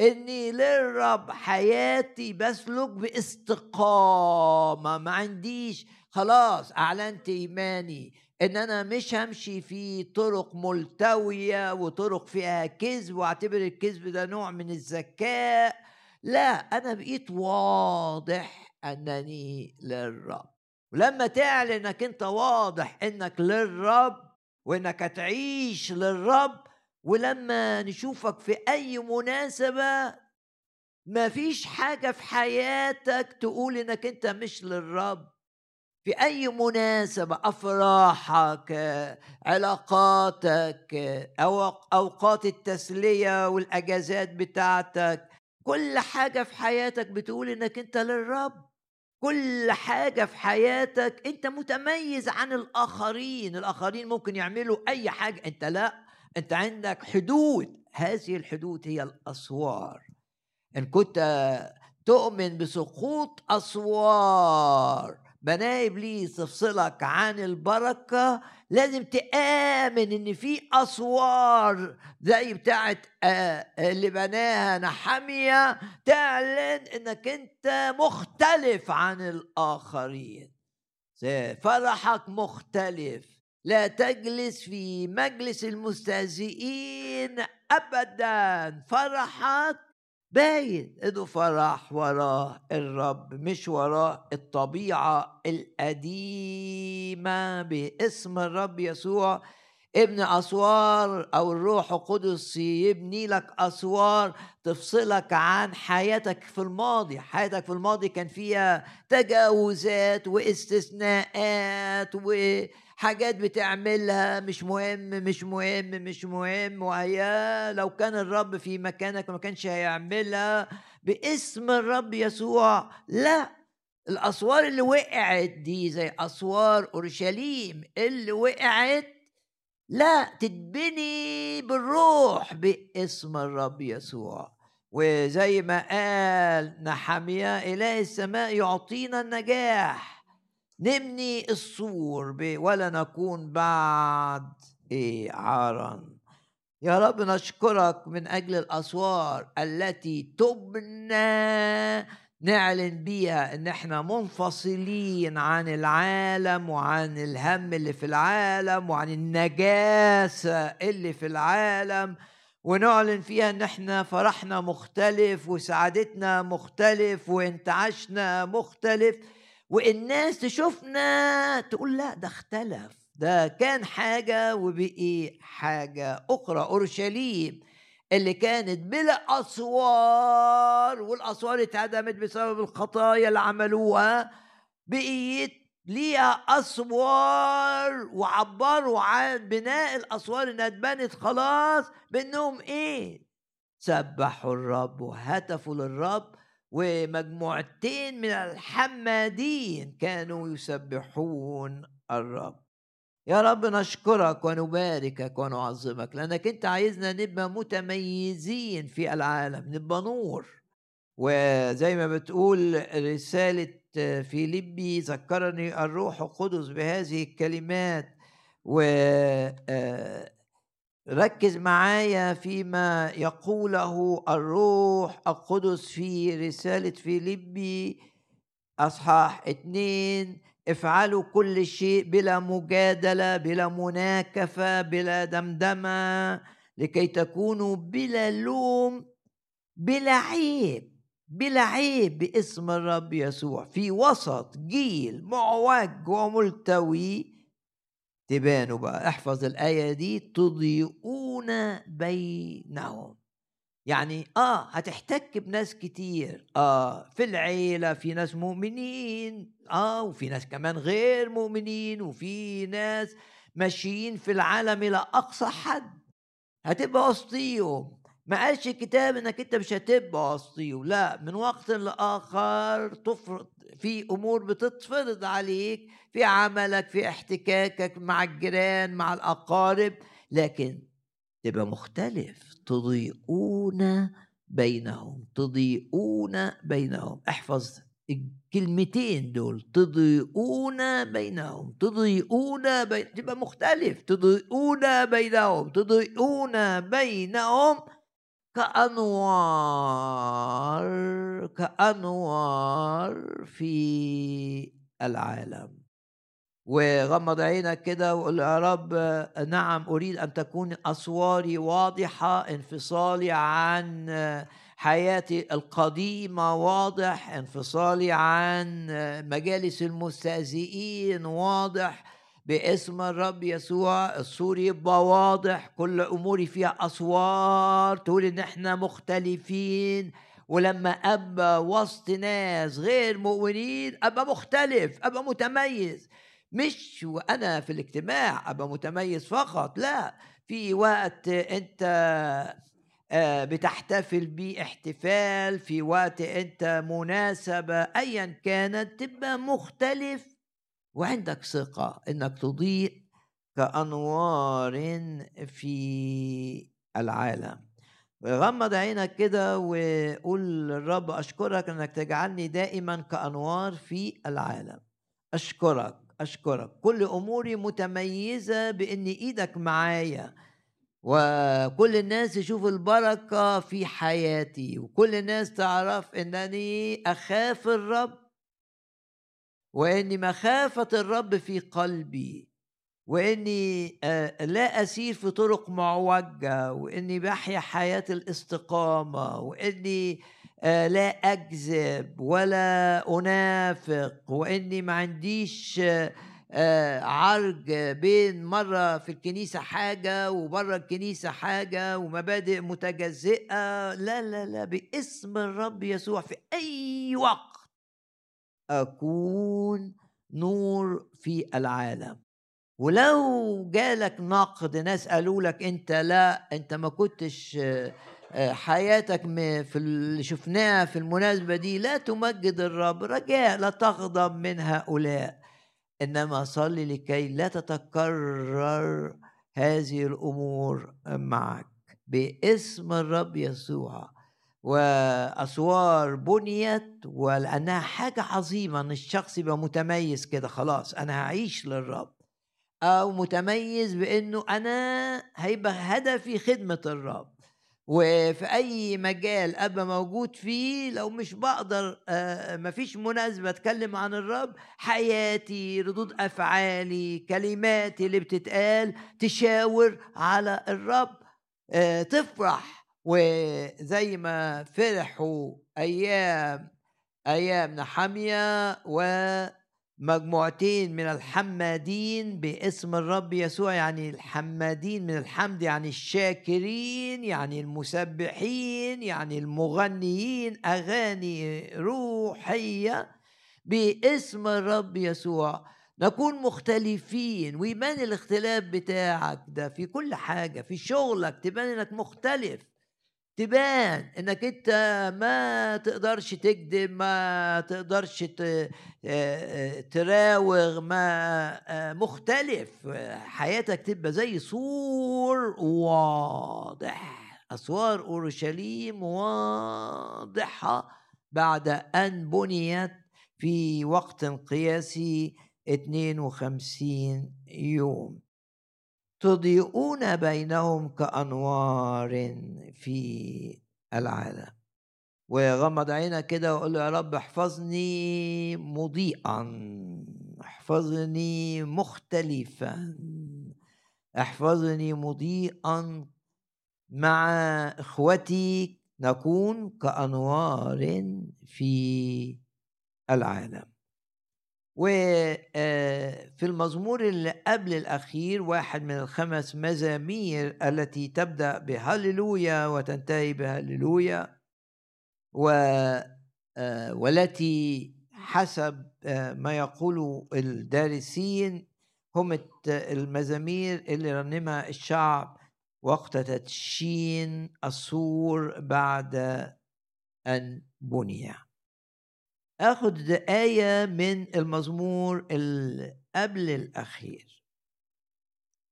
S1: إني للرب حياتي بسلك باستقامة ما عنديش خلاص أعلنت إيماني إن أنا مش همشي في طرق ملتوية وطرق فيها كذب وأعتبر الكذب ده نوع من الذكاء. لا أنا بقيت واضح أنني للرب. ولما تعلن إنك أنت واضح إنك للرب وإنك هتعيش للرب ولما نشوفك في أي مناسبة ما فيش حاجة في حياتك تقول إنك أنت مش للرب. في أي مناسبة أفراحك علاقاتك أو أوقات التسلية والأجازات بتاعتك كل حاجة في حياتك بتقول إنك أنت للرب. كل حاجة في حياتك أنت متميز عن الآخرين. الآخرين ممكن يعملوا أي حاجة. أنت لا أنت عندك حدود. هذه الحدود هي الأسوار. إن كنت تؤمن بسقوط أسوار. بناه ابليس تفصلك عن البركة لازم تآمن إن في أسوار زي بتاعت آه، اللي بناها نحمية تعلن إنك أنت مختلف عن الآخرين. فرحك مختلف لا تجلس في مجلس المستهزئين ابدا. فرحك باين إنه فرح وراه الرب مش وراه الطبيعة القديمة باسم الرب يسوع. ابن أسوار أو الروح القدس يبني لك أسوار تفصلك عن حياتك في الماضي. حياتك في الماضي كان فيها تجاوزات واستثناءات و حاجات بتعملها مش مهم مش مهم مش مهم وهي لو كان الرب في مكانك ما كانش هيعملها باسم الرب يسوع. لا الأسوار اللي وقعت دي زي أسوار أورشليم اللي وقعت لا تتبني بالروح باسم الرب يسوع. وزي ما قال نحمية إله السماء يعطينا النجاح. نبني السور ولا نكون بعد. إيه عارا يا رب نشكرك من أجل الأسوار التي تبنى نعلن بيها إن إحنا منفصلين عن العالم وعن الهم اللي في العالم وعن النجاسة اللي في العالم ونعلن فيها إن إحنا فرحنا مختلف وسعادتنا مختلف وانتعاشنا مختلف. والناس تشوفنا تقول لا ده اختلف ده كان حاجة وبقي حاجة أخرى أورشليم اللي كانت بلا أسوار والأسوار اتهدمت بسبب الخطايا اللي عملوها بقيت ليها أسوار وعبروا عن بناء الأسوار إنها اتبنت خلاص بإنهم إيه؟ سبحوا الرب وهتفوا للرب ومجموعتين من الحمادين كانوا يسبحون الرب. يا رب نشكرك ونباركك ونعظمك لأنك أنت عايزنا نبقى متميزين في العالم نبقى نور. وزي ما بتقول رسالة فيليبي ذكرني الروح القدس بهذه الكلمات و آه، ركز معايا فيما يقوله الروح القدس في رسالة فيليبي أصحاح اتنين افعلوا كل شيء بلا مجادلة بلا مناكفة بلا دمدمة لكي تكونوا بلا لوم بلا عيب بلا عيب باسم الرب يسوع. في وسط جيل معوج وملتوي تبانوا بقى احفظ الآية دي تضيئون بينهم. يعني آه هتحتك بناس كتير آه في العيلة في ناس مؤمنين آه وفي ناس كمان غير مؤمنين وفي ناس ماشيين في العالم إلى أقصى حد. هتبقى وسطيهم. ما قالش الكتاب إنك أنت مش هتبقى وسطيه لا من وقت لآخر تفرض في أمور بتتفرض عليك في عملك في احتكاكك مع الجيران مع الأقارب لكن تبقى مختلف. تضيئون بينهم تضيئون بينهم. احفظ الكلمتين دول. تضيئون بينهم. تضيئون بين تبقى مختلف. تضيئون بينهم. تضيئون بينهم. كأنوار كأنوار في العالم. وغمض عينك كده وقول يا رب نعم أريد أن تكون أسواري واضحة انفصالي عن حياتي القديمة واضح انفصالي عن مجالس المستهزئين واضح باسم الرب يسوع. السور يبقى واضح كل أموري فيها أسوار تقول إن إحنا مختلفين. ولما أبقى وسط ناس غير مؤمنين أبقى مختلف أبقى متميز. مش وأنا في الاجتماع أبقى متميز فقط لا. في وقت أنت آه، بتحتفل بيه احتفال في وقت أنت مناسبة ايا كانت تبقى مختلف. وعندك ثقة إنك تضيء كأنوار في العالم. غمض عينك كده وقول للرب أشكرك أنك تجعلني دائما كأنوار في العالم. أشكرك أشكرك. كل أموري متميزة بإن إيدك معايا وكل الناس يشوف البركة في حياتي وكل الناس تعرف أنني أخاف الرب. وإني مخافة الرب في قلبي وإني آه، لا أسير في طرق معوجة وإني بحيا حياة الاستقامة وإني آه، لا أكذب ولا أنافق وإني ما عنديش آه، عرج بين مرة في الكنيسة حاجة وبرة الكنيسة حاجة ومبادئ متجزئة. لا لا لا باسم الرب يسوع في أي وقت. أكون نور في العالم. ولو جالك نقد ناس قالوا لك أنت لا أنت ما كنتش آه، حياتك في اللي شفناها في المناسبة دي لا تمجد الرب رجاء لا تغضب من هؤلاء. إنما صلي لكي لا تتكرر هذه الأمور معك. باسم الرب يسوع. وأسوار بنيت ولأنها حاجة عظيمة إن الشخص يبقى متميز كده خلاص أنا هعيش للرب. أو متميز بإنه أنا هيبقى هدفي خدمة الرب. وفي أي مجال أبقى موجود فيه لو مش بقدر آه مفيش مناسبة أتكلم عن الرب حياتي ردود أفعالي كلماتي اللي بتتقال تشاور على الرب آه تفرح. وزي ما فرحوا أيام أيام نحمية ومجموعتين من الحمادين باسم الرب يسوع يعني الحمادين من الحمد يعني الشاكرين يعني المسبحين يعني المغنيين أغاني روحية باسم الرب يسوع. نكون مختلفين ويبان الاختلاف بتاعك ده في كل حاجة في شغلك تبان إنك مختلف. تبان إنك أنت ما تقدرش تكذب ما تقدرش تراوغ ما مختلف. حياتك تبقى زي سور واضح. أسوار أورشليم واضحة بعد أن بنيت في وقت قياسي 52 يوم. تضيئون بينهم كأنوار في العالم. وغمض عينك كده وقول له يا رب احفظني مضيئا احفظني مختلفا احفظني مضيئا مع إخوتي نكون كأنوار في العالم. وفي آه، المزمور اللي قبل الأخير واحد من الخمس مزامير التي تبدأ بهللويا وتنتهي بهللويا و آه، والتي حسب آه، ما يقول الدارسين هم المزامير اللي رنمها الشعب وقت تدشين السور بعد أن بني. أخذ آية من المزمور قبل الأخير.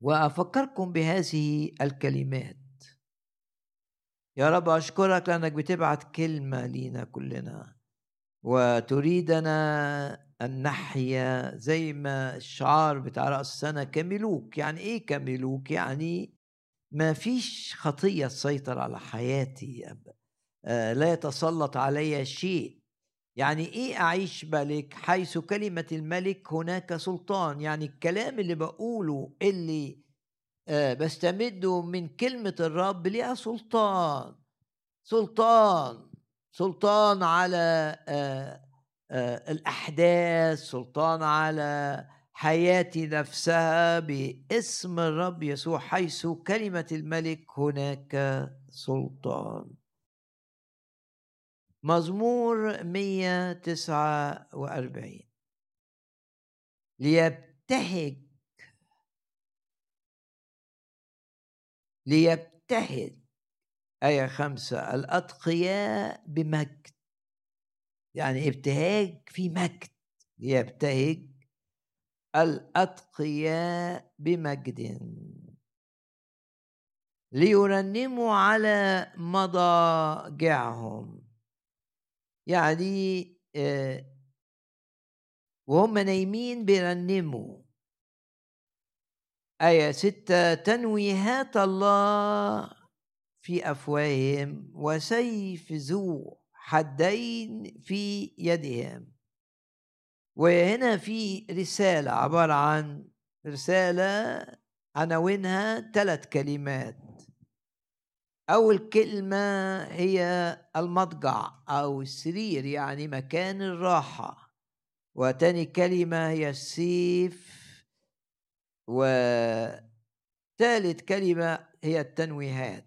S1: وأفكركم بهذه الكلمات. يا رب أشكرك لأنك بتبعت كلمة لينا كلنا. وتريدنا أن نحيا زي ما الشعار بتاع رأس السنة كملوك. يعني إيه كملوك؟ يعني ما فيش خطية تسيطر على حياتي آه، لا يتسلط علي شيء. يعني إيه أعيش ملك؟ حيث كلمة الملك هناك سلطان. يعني الكلام اللي بقوله اللي آه بستمده من كلمة الرب ليها سلطان. سلطان سلطان على آه آه الأحداث سلطان على حياتي نفسها باسم الرب يسوع حيث كلمة الملك هناك سلطان. مزمور 149 ليبتهج. ليبتهج. آية خمسة؟ الأتقياء بمجد. يعني ابتهاج في مجد. ليبتهج. الأتقياء بمجد. ليرنموا على مضاجعهم. يعني وهم نايمين بيرنموا. آية ستة تنويهات الله في أفواههم وسيف ذو حدين في يدهم. وهنا في رسالة عبارة عن رسالة عناوينها ثلاث كلمات. أول كلمة هي المضجع أو السرير يعني مكان الراحة. وتاني كلمة هي السيف. وثالث كلمة هي التنويهات.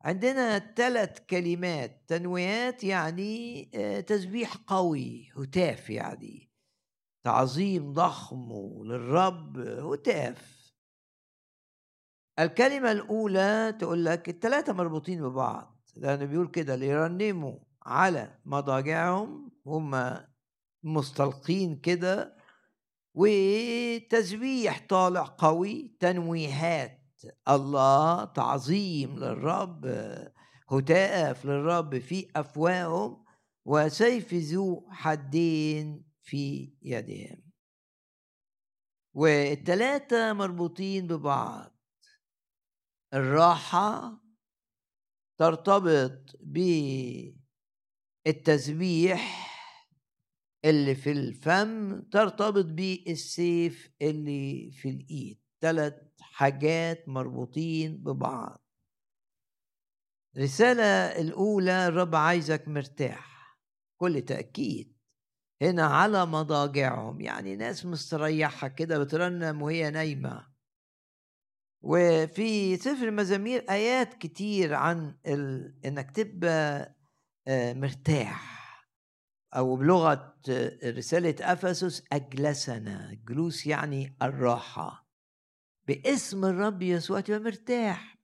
S1: عندنا ثلاث كلمات. تنويهات يعني آه، تسبيح قوي هتاف يعني. تعظيم ضخم للرب هتاف. الكلمة الأولى تقول لك الثلاثة مربوطين ببعض لأنه بيقول كده ليرنموا على مضاجعهم هم مستلقين كده وتسبيح طالع قوي تنويهات الله تعظيم للرب هتاف للرب في أفواههم وسيف ذو حدين في يدهم. والتلاتة مربوطين ببعض الراحة ترتبط بالتسبيح اللي في الفم ترتبط بالسيف اللي في الإيد. ثلاث حاجات مربوطين ببعض. الرسالة الأولى الرب عايزك مرتاح. كل تأكيد. هنا على مضاجعهم. يعني ناس مستريحة كده بترنم وهي نايمة. وفي سفر المزامير آيات كتير عن ال... إنك تبقى آه، مرتاح. أو بلغة آه، رسالة أفسس أجلسنا. جلوس يعني الراحة. باسم الرب يسوع تبقى مرتاح.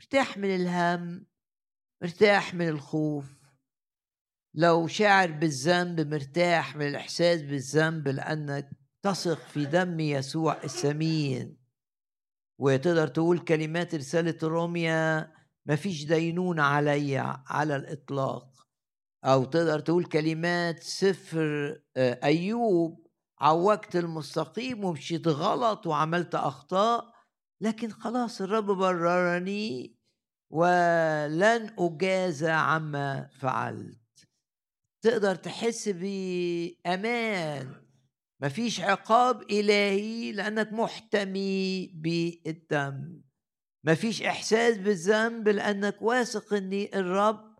S1: مرتاح من الهم. مرتاح من الخوف. لو شاعر بالذنب مرتاح من الإحساس بالذنب لأنك تثق في دم يسوع الثمين وتقدر تقول كلمات رسالة روميا مفيش دينونة علي على الإطلاق. أو تقدر تقول كلمات سفر آه، أيوب عوجت المستقيم ومشيت غلط وعملت أخطاء لكن خلاص الرب بررني ولن أجازى عما فعلت. تقدر تحس بأمان مفيش عقاب إلهي لأنك محتمي بالدم مفيش إحساس بالذنب لأنك واثق أن الرب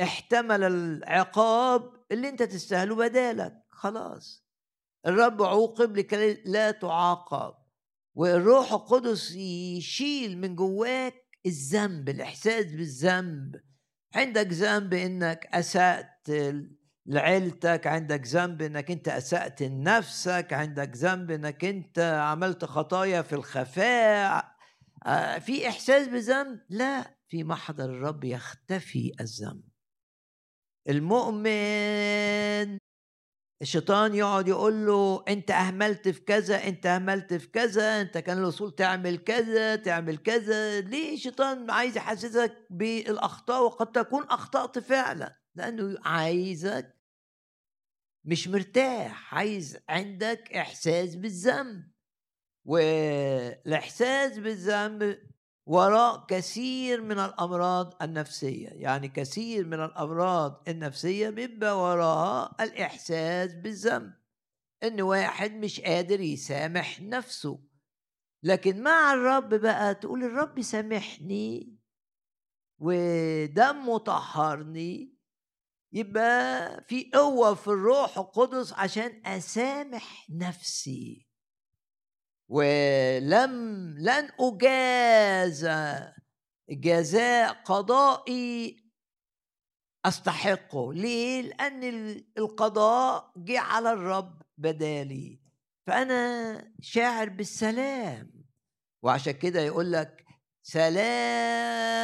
S1: احتمل العقاب اللي أنت تستاهله بدالك. خلاص. الرب عوقب لكي لا تعاقب. والروح القدس يشيل من جواك الذنب الإحساس بالذنب. عندك ذنب إنك أسأت لعيلتك عندك ذنب إنك أنت أسأت لنفسك عندك ذنب إنك أنت عملت خطايا في الخفاء. آه، في إحساس بذنب؟ لا في محضر الرب يختفي الذنب. المؤمن الشيطان يقعد يقول له أنت أهملت في كذا أنت أهملت في كذا أنت كان الأصول تعمل كذا تعمل كذا. ليه الشيطان عايز يحسسك بالأخطاء وقد تكون أخطأت فعلا؟ لأنه عايزك مش مرتاح عايز عندك إحساس بالذنب. والإحساس بالذنب وراء كثير من الأمراض النفسية يعني كثير من الأمراض النفسية بيبقى وراها الإحساس بالذنب. إن واحد مش قادر يسامح نفسه. لكن مع الرب بقى تقول الرب سامحني ودمه طهرني يبقى في قوة في الروح القدس عشان أسامح نفسي. ولم لن أجازى جزاء قضائي أستحقه. ليه؟ لأن القضاء جه على الرب بدالي. فأنا شاعر بالسلام. وعشان كده يقول لك سلام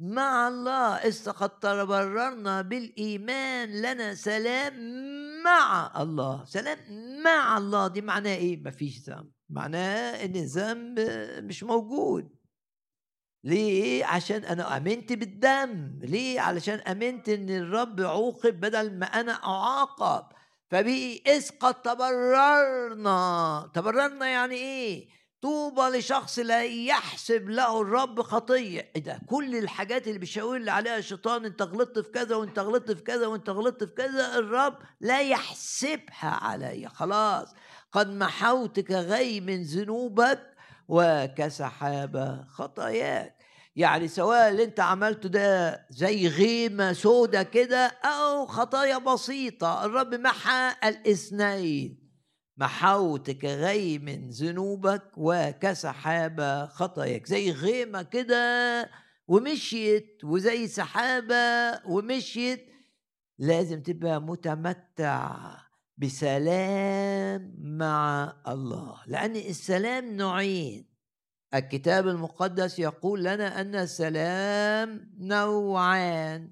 S1: مع الله إذ قد تبررنا بالإيمان لنا سلام مع الله. سلام مع الله دي معناه إيه؟ مفيش ذنب. معناه إن الذنب مش موجود. ليه؟ عشان أنا آمنت بالدم. ليه؟ علشان آمنت إن الرب عوقب بدل ما أنا أعاقب. فبقي إذ قد تبررنا. تبررنا يعني إيه؟ طوبى لشخص لا يحسب له الرب خطية. إيه ده؟ كل الحاجات اللي بيشاور لي عليها الشيطان إنت غلطت في كذا وإنت غلطت في كذا وإنت غلطت في كذا الرب لا يحسبها علي خلاص. قد محوت كغي من ذنوبك وكسحابة خطاياك. يعني سواء اللي إنت عملته ده زي غيمة سودة كده أو خطايا بسيطة الرب محى الإثنين. محوت كغي من ذنوبك وكسحابة خطاياك. زي غيمة كده ومشيت وزي سحابة ومشيت لازم تبقى متمتع بسلام مع الله. لأن السلام نوعين. الكتاب المقدس يقول لنا أن السلام نوعان.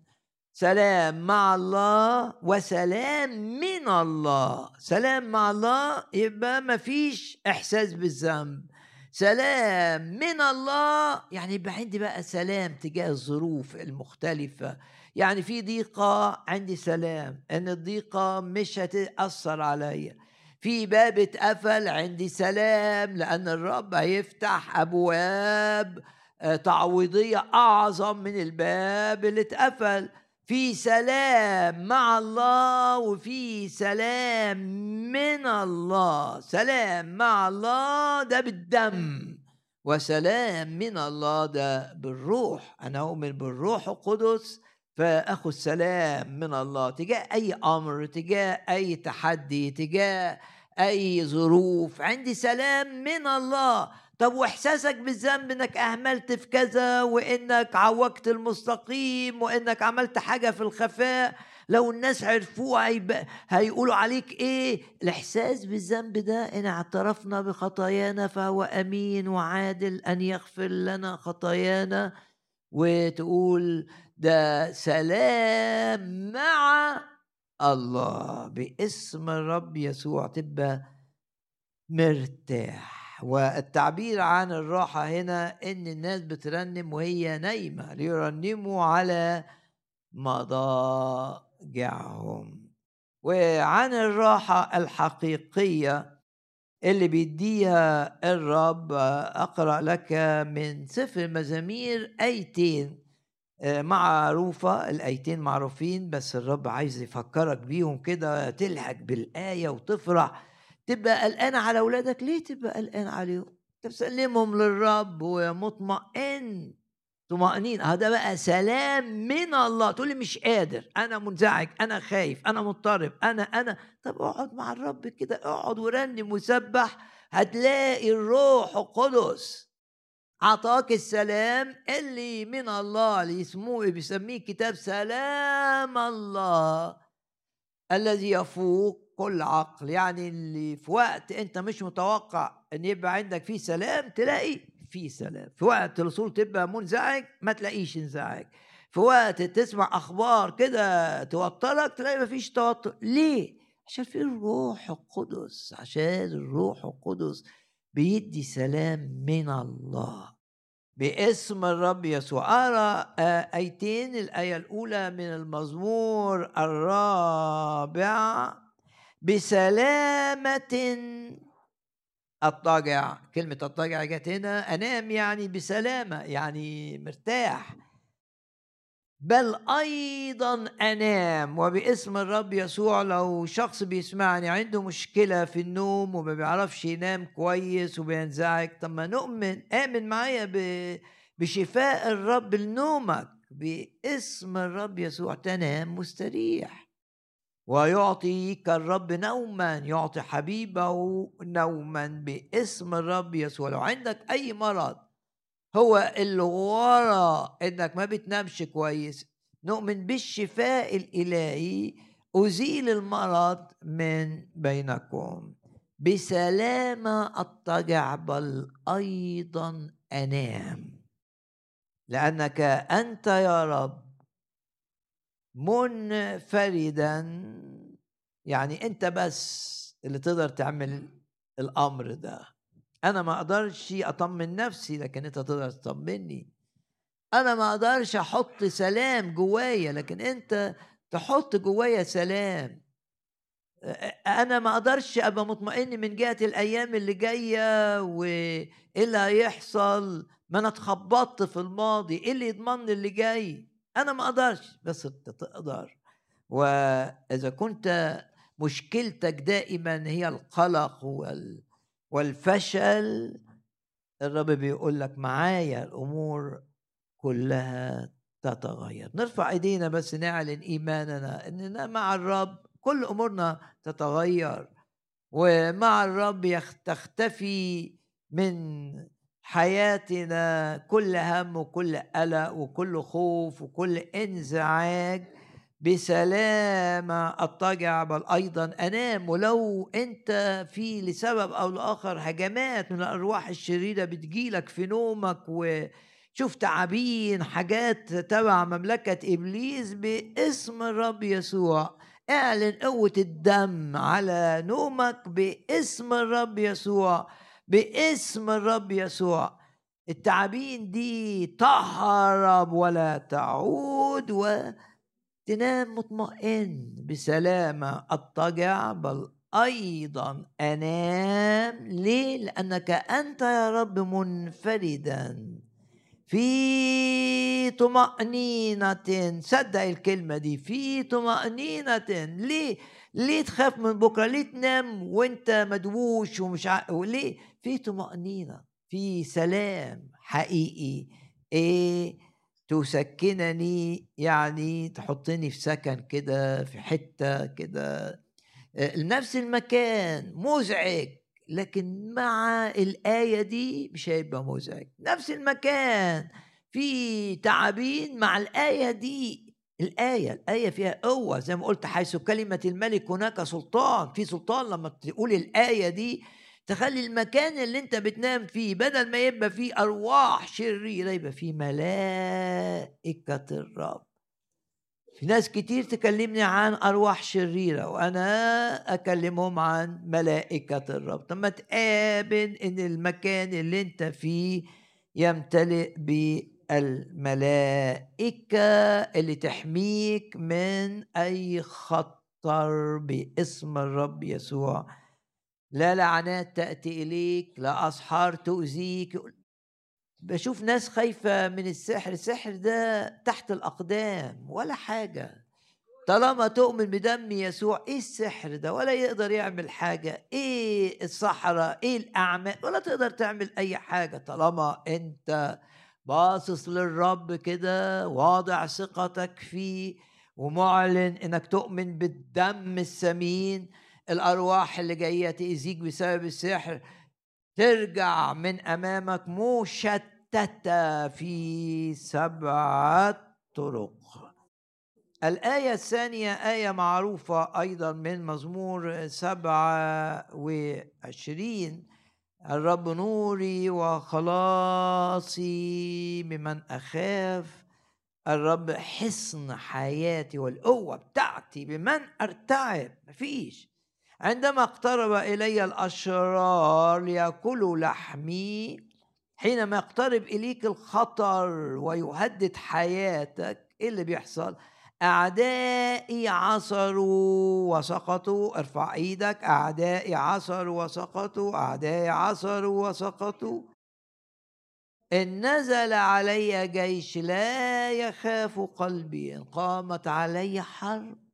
S1: سلام مع الله وسلام من الله. سلام مع الله يبقى ما فيش إحساس بالذنب. سلام من الله يعني يبقى عندي بقى سلام تجاه الظروف المختلفة. يعني في ضيقة عندي سلام إن الضيقة مش هتأثر عليا. في باب اتقفل عندي سلام لأن الرب هيفتح أبواب آه، تعويضية أعظم من الباب اللي اتقفل. في سلام مع الله وفي سلام من الله. سلام مع الله ده بالدم وسلام من الله ده بالروح. أنا أؤمن بالروح القدس فأخذ سلام من الله. تجاه أي أمر تجاه أي تحدي تجاه أي ظروف عندي سلام من الله. طب وإحساسك بالذنب إنك أهملت في كذا وإنك عوجت المستقيم وإنك عملت حاجة في الخفاء لو الناس عرفوه هيقولوا عليك إيه؟ الإحساس بالذنب ده إن اعترفنا بخطايانا فهو أمين وعادل أن يغفر لنا خطايانا وتقول ده سلام مع الله باسم الرب يسوع تبقى مرتاح. والتعبير عن الراحة هنا إن الناس بترنم وهي نايمة ليرنموا على مضاجعهم. وعن الراحة الحقيقية اللي بيديها الرب أقرأ لك من سفر المزامير أيتين آه، معروفة الأيتين معروفين بس الرب عايز يفكرك بيهم كده تلحق بالآية وتفرح تبقى قلقان على اولادك ليه تبقى قلقان عليهم؟ تسلمهم للرب ومطمئن طمأنين. هذا بقى سلام من الله. تقول لي مش قادر. أنا منزعج. أنا خايف. أنا مضطرب. أنا أنا. طب اقعد مع الرب كده. اقعد ورنم وسبح. هتلاقي الروح القدس عطاك السلام اللي من الله اللي يسموه بيسميه كتاب سلام الله الذي يفوق كل عقل يعني اللي في وقت أنت مش متوقع إن يبقى عندك فيه سلام تلاقي في سلام. في وقت الرسول تبقى منزعج ما تلاقيش انزعاج. في وقت تسمع أخبار كده توترك تلاقي مفيش توتر. ليه؟ عشان في الروح القدس عشان الروح القدس بيدي سلام من الله. باسم الرب يسوع. أرى آيتين الآية الأولى من المزمور الرابع بسلامة الطاجع كلمة الطاجع جت هنا. أنام يعني بسلامة يعني مرتاح. بل أيضا أنام وباسم الرب يسوع لو شخص بيسمعني عنده مشكلة في النوم وما بيعرفش ينام كويس وبينزعج طب ما نؤمن آمن معايا بشفاء الرب لنومك. باسم الرب يسوع تنام مستريح. ويعطيك الرب نوما يعطي حبيبه نوما باسم الرب يسوع. لو عندك أي مرض هو اللي ورا إنك ما بتنامش كويس. نؤمن بالشفاء الإلهي. أزيل المرض من بينكم. بسلامة أضطجع بل أيضا أنام. لأنك أنت يا رب منفردا. يعني انت بس اللي تقدر تعمل الأمر ده. أنا ما أقدرش أطمن نفسي لكن أنت تقدر تطمني. أنا ما أقدرش أحط سلام جوايا لكن أنت تحط جوايا سلام. أنا ما أقدرش أبقى مطمئن من جهة الأيام اللي جاية وإيه اللي هيحصل. ما أنا اتخبطت في الماضي. إيه اللي يضمن لي اللي جاي؟ أنا ما أقدرش. بس أنت تقدر. وإذا كنت مشكلتك دائما هي القلق وال والفشل الرب بيقول لك معايا الأمور كلها تتغير. نرفع إيدينا بس نعلن إيماننا اننا مع الرب كل أمورنا تتغير. ومع الرب تختفي من حياتنا كل هم وكل قلق وكل خوف وكل انزعاج. بسلامة أضطجع بل أيضا أنام. ولو أنت في لسبب أو لآخر هجمات من الأرواح الشريرة بتجيلك في نومك وشوف تعابين حاجات تبع مملكة إبليس باسم الرب يسوع. اعلن قوة الدم على نومك باسم الرب يسوع. باسم الرب يسوع التعابين دي تهرب ولا تعود و تنام مطمئن بسلامة أضطجع بل أيضا أنام ليه؟ لأنك أنت يا رب منفردا في طمأنينة صدق الكلمة دي في طمأنينة ليه؟ ليه تخاف من بكرة؟ ليه تنام وأنت مدووش ومش ع... ليه؟ في طمأنينة في سلام حقيقي. إيه؟ تسكنني يعني تحطني في سكن كده في حتة كده. آه، نفس المكان مزعج. لكن مع الآية دي مش هيبقى مزعج. نفس المكان في تعابين مع الآية دي. الآية الآية فيها قوة. زي ما قلت حيث كلمة الملك هناك سلطان. في سلطان لما تقول الآية دي تخلي المكان اللي انت بتنام فيه بدل ما يبقى فيه أرواح شريرة يبقى فيه ملائكة الرب. في ناس كتير تكلمني عن أرواح شريرة وأنا أكلمهم عن ملائكة الرب. طب ما تقابل إن المكان اللي انت فيه يمتلئ بالملائكة اللي تحميك من أي خطر باسم الرب يسوع. لا لعنات تأتي إليك لا أسحار تؤذيك. بشوف ناس خايفة من السحر السحر ده تحت الأقدام ولا حاجة. طالما تؤمن بدم يسوع إيه السحر ده؟ ولا يقدر يعمل حاجة. إيه الصحراء؟ إيه الأعمال؟ ولا تقدر تعمل أي حاجة. طالما أنت باصص للرب كده واضع ثقتك فيه ومعلن إنك تؤمن بالدم الثمين الأرواح اللي جاية تأذيك بسبب السحر ترجع من أمامك مشتتة في سبعه طرق. الآية الثانية آية معروفة أيضا من مزمور سبعة وعشرين. الرب نوري وخلاصي ممن أخاف. الرب حصن حياتي والقوة بتاعتي بمن أرتعب. مفيش. عندما اقترب إلي الأشرار ليأكلوا لحمي حينما يقترب إليك الخطر ويهدد حياتك إيه اللي بيحصل؟ أعدائي عصروا وسقطوا ارفع إيدك أعدائي عصروا وسقطوا أعدائي عصروا وسقطوا. إن نزل علي جيش لا يخاف قلبي إن قامت علي حرب.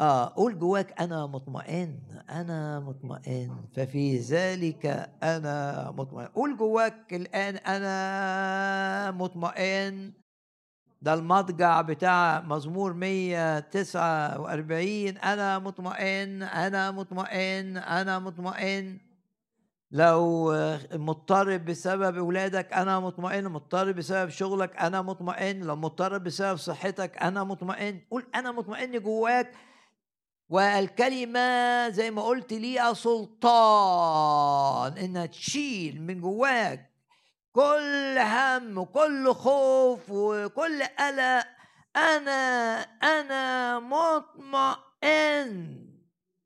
S1: آه قول جواك أنا مطمئن أنا مطمئن ففي ذلك أنا مطمئن. قول جواك الآن أنا مطمئن. ده المضجع بتاع مزمور 149 أنا مطمئن أنا مطمئن أنا مطمئن. لو مضطرب بسبب اولادك أنا مطمئن مضطرب بسبب شغلك أنا مطمئن لو مضطرب بسبب صحتك أنا مطمئن. قول أنا مطمئن جواك والكلمة زي ما قلت ليها سلطان؟ إنها تشيل من جواك كل هم وكل خوف وكل قلق. أنا أنا مطمئن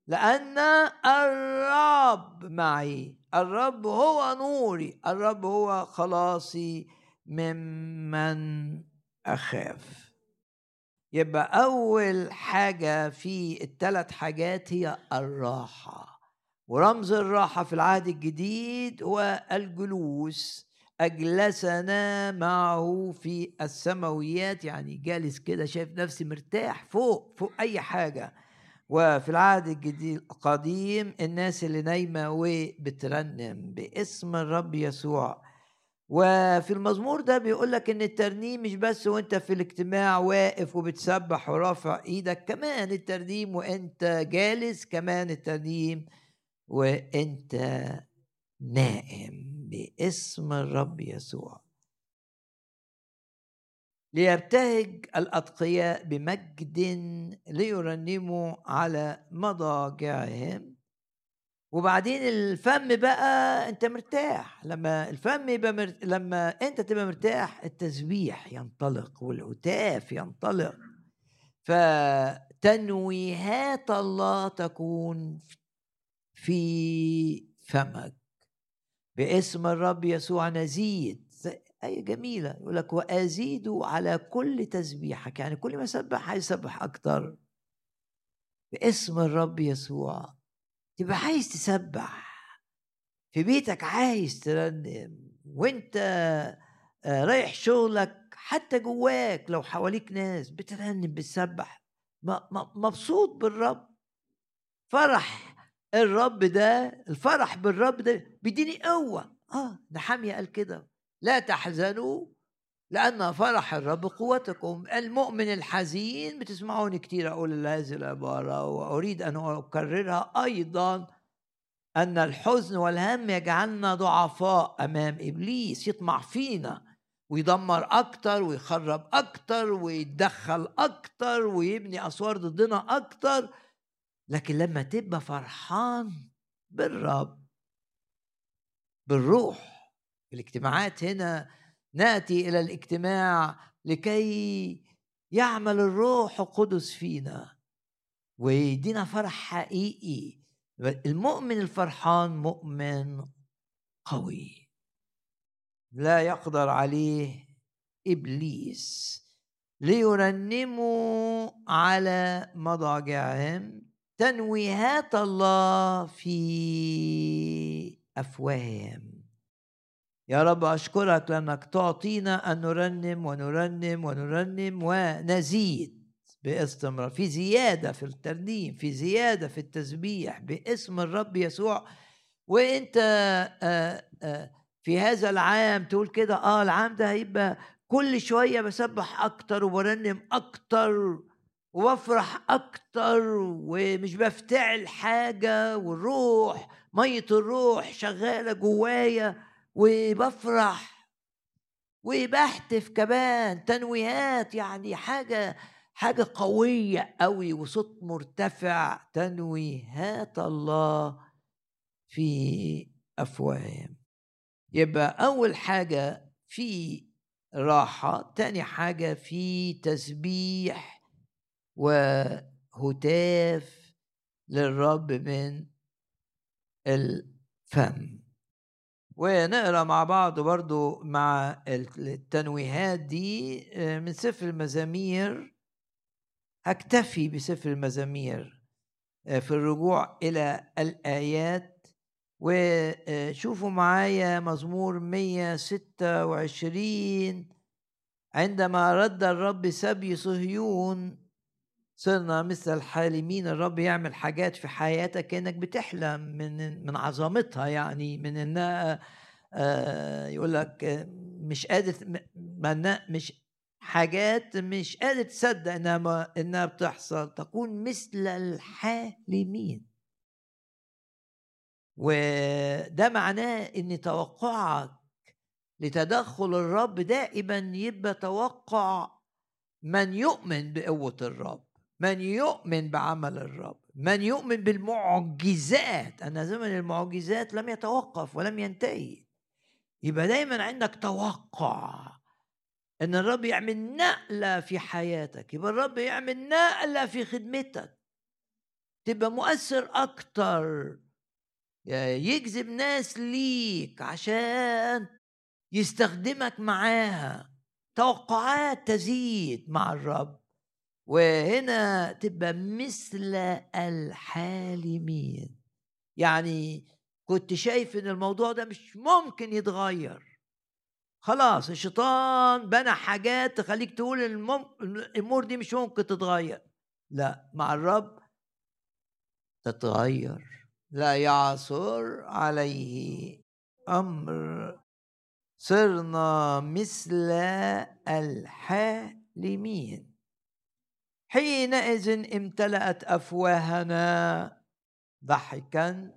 S1: لأن الرب معي. الرب هو نوري. الرب هو خلاصي ممن أخاف. يبقى أول حاجة في الثلاث حاجات هي الراحة ورمز الراحة في العهد الجديد هو الجلوس. أجلسنا معه في السماويات يعني جالس كده شايف نفسي مرتاح فوق فوق أي حاجة. وفي العهد الجديد القديم الناس اللي نايمة وبترنم باسم الرب يسوع. وفي المزمور ده بيقول لك إن الترنيم مش بس وأنت في الاجتماع واقف وبتسبح ورافع إيدك كمان الترنيم وأنت جالس كمان الترنيم وأنت نائم باسم الرب يسوع. ليبتهج الأتقياء بمجد ليرنموا على مضاجعهم. وبعدين الفم بقى أنت مرتاح لما الفم يبقى مر... لما أنت تبقى مرتاح التسبيح ينطلق والهتاف ينطلق. فتنويهات الله تكون في فمك. باسم الرب يسوع نزيد. آية جميلة. يقول لك وأزيد على كل تسبيحك. يعني كل ما سبح هيسبح أكتر. باسم الرب يسوع. تبقى عايز تسبح. في بيتك عايز ترنم. وانت آه، رايح شغلك حتى جواك لو حواليك ناس بترنم بتسبح. مبسوط بالرب. فرح الرب ده الفرح بالرب ده بيديني قوة. آه نحامية قال كده. لا تحزنوا لأن فرح الرب قوتكم. المؤمن الحزين بتسمعوني كثير أقول هذه العبارة وأريد أن أكررها أيضا أن الحزن والهم يجعلنا ضعفاء أمام إبليس. يطمع فينا ويدمر أكتر ويخرب أكتر ويتدخل أكتر ويبني أسوار ضدنا أكتر. لكن لما تبقى فرحان بالرب بالروح الاجتماعات هنا نأتي إلى الاجتماع لكي يعمل الروح القدس فينا ويدينا فرح حقيقي. المؤمن الفرحان مؤمن قوي. لا يقدر عليه إبليس ليرنموا على مضاجعهم تنويهات الله في أفواههم. يا رب أشكرك لأنك تعطينا أن نرنم ونرنم ونرنم ونزيد باستمرار في زيادة في الترنيم في زيادة في التسبيح باسم الرب يسوع. وأنت آه، آه، في هذا العام تقول كده آه العام ده هيبقى كل شوية بسبح أكتر وبرنم أكتر وأفرح أكتر ومش بفتعل حاجة والروح مية الروح شغالة جوايا. وبفرح وبهتف كمان تنويهات يعني حاجة حاجة قوية قوي وصوت مرتفع تنويهات الله في افواههم يبقى أول حاجة في راحة تاني حاجة في تسبيح وهتاف للرب من الفم. ونقرأ مع بعض برضو مع التنويهات دي آه، من سفر المزامير. هكتفي بسفر المزامير آه، في الرجوع إلى الآيات. وشوفوا معايا مزمور 126 عندما رد الرب سبي صهيون صرنا مثل الحالمين الرب يعمل حاجات في حياتك كأنك بتحلم من من عظمتها يعني من انها آه، يقول لك مش قادر مش حاجات مش قادر تصدق إنها إنها بتحصل. تكون مثل الحالمين. وده معناه إن توقعك لتدخل الرب دائما يبقى توقع من يؤمن بقوة الرب. من يؤمن بعمل الرب من يؤمن بالمعجزات أن زمن المعجزات لم يتوقف ولم ينتهي. يبقى دايما عندك توقع إن الرب يعمل نقلة في حياتك يبقى الرب يعمل نقلة في خدمتك. تبقى مؤثر أكتر. يجذب ناس ليك عشان يستخدمك معاها. توقعات تزيد مع الرب. وهنا تبقى مثل الحالمين. يعني كنت شايف إن الموضوع ده مش ممكن يتغير. خلاص الشيطان بنى حاجات تخليك تقول الأمور دي مش ممكن تتغير. لا مع الرب تتغير. لا يعثر عليه أمر. صرنا مثل الحالمين. حينئذ امتلأت أفواهنا ضحكا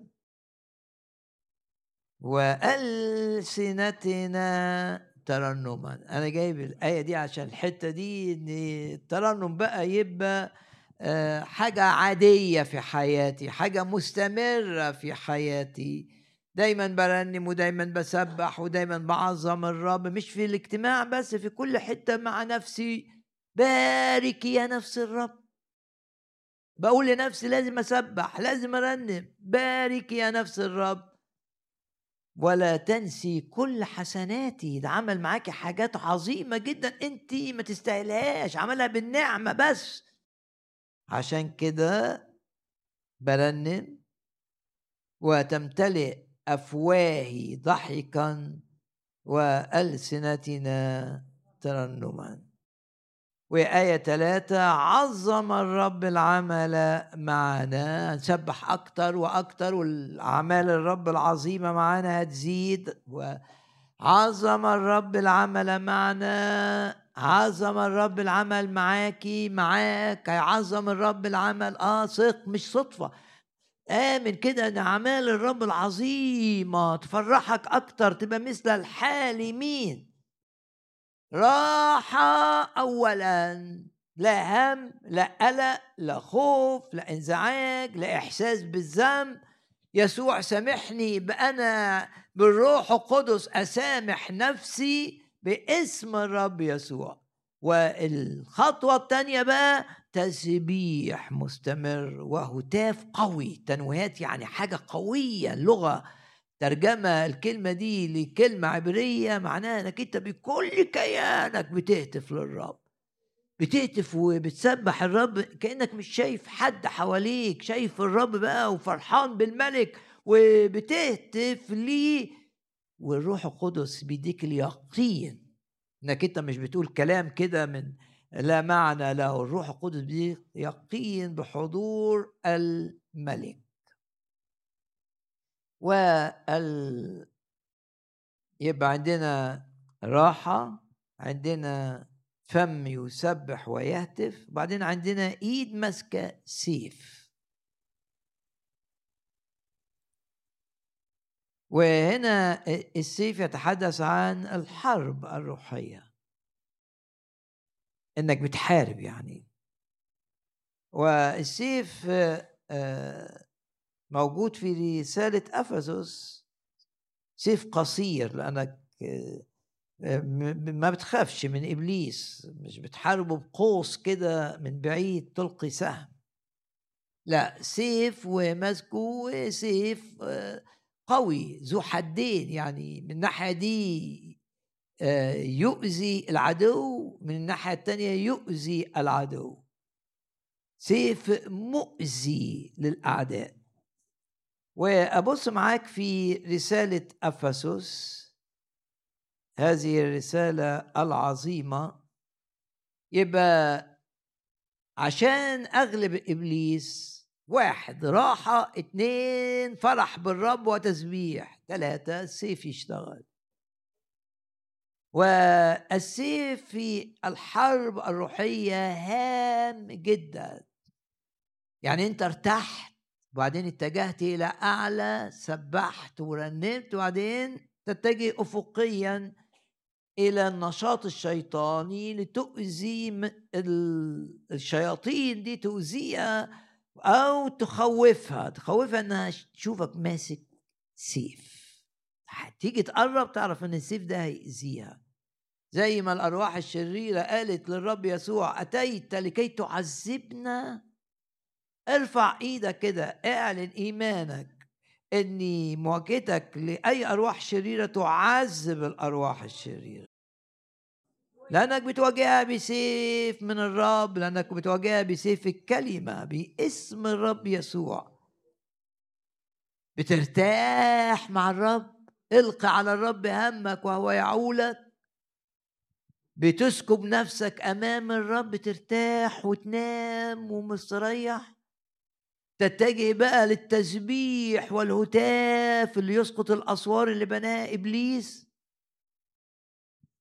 S1: وألسنتنا ترنما. أنا جايب الآية دي عشان الحتة دي إن الترنم بقى يبقى آه، حاجة عادية في حياتي حاجة مستمرة في حياتي. دايما برنم ودايما بسبح ودايما بعظم الرب مش في الاجتماع بس في كل حتة مع نفسي. بارك يا نفس الرب. بقول لنفسي لازم أسبح لازم أرنم. بارك يا نفس الرب. ولا تنسي كل حسناتي. ده عمل معاكي حاجات عظيمة جدا. أنت ما تستاهلهاش. عملها بالنعمة بس. عشان كده برنم. وتمتلئ أفواهي ضحكا. وألسنتنا ترنما. وآية ثلاثة عظم الرب العمل معنا. نسبح أكتر وأكتر والأعمال الرب العظيمة معنا هتزيد. وعظم الرب العمل معنا. عظم الرب العمل معاكي معاك. هيعظم الرب العمل. آه ثق مش صدفة. آمن كده إن أعمال الرب العظيمة تفرحك أكتر تبقى مثل الحالمين. راحة أولا لا هم لا قلق لا خوف لا انزعاج لا إحساس بالذنب. يسوع سامحني بأنا بالروح القدس أسامح نفسي باسم الرب يسوع. والخطوة الثانية بقى تسبيح مستمر وهتاف قوي. تنويهات يعني حاجة قوية لغة ترجمة الكلمة دي لكلمة عبرية معناها إنك أنت بكل كيانك بتهتف للرب. بتهتف وبتسبح الرب كأنك مش شايف حد حواليك شايف الرب بقى وفرحان بالملك وبتهتف ليه. والروح القدس بيديك اليقين إنك أنت مش بتقول كلام كده من لا معنى له. الروح القدس بيديك يقين بحضور الملك. وال يبقى عندنا راحة عندنا فم يسبح ويهتف وبعدين عندنا إيد ماسكة سيف. وهنا السيف يتحدث عن الحرب الروحية. إنك بتحارب يعني. والسيف آه، موجود في رسالة أفسس سيف قصير لأنك ما بتخافش من إبليس مش بتحاربه بقوس كده من بعيد تلقي سهم. لا سيف وماسكه سيف آه، قوي ذو حدين يعني من الناحية دي آه، يؤذي العدو من الناحية الثانية يؤذي العدو. سيف مؤذي للأعداء. وأبص معاك في رسالة أفسس. هذه الرسالة العظيمة. يبقى عشان أغلب إبليس واحد راحة اتنين فرح بالرب وتسبيح. ثلاثة السيف يشتغل. والسيف في الحرب الروحية هام جدا. يعني أنت ارتحت. وبعدين اتجهت إلى أعلى سبحت ورنمت وبعدين تتجه افقيا إلى النشاط الشيطاني لتؤذي الشياطين دي تؤذيها أو تخوفها. تخوفها إنها تشوفك ماسك سيف. هتيجي تقرب تعرف إن السيف ده هيأذيها. زي ما الأرواح الشريرة قالت للرب يسوع أتيت لكي تعذبنا؟ ارفع إيدك كده اعلن ايمانك ان مواجهتك لأي أرواح شريرة تعذب الأرواح الشريرة. لأنك بتواجهها بسيف من الرب لأنك بتواجهها بسيف الكلمة باسم الرب يسوع. بترتاح مع الرب القي على الرب همك وهو يعولك. بتسكب نفسك أمام الرب ترتاح وتنام ومستريح. تتجه بقى للتسبيح والهتاف اللي يسقط الأسوار اللي بناها إبليس.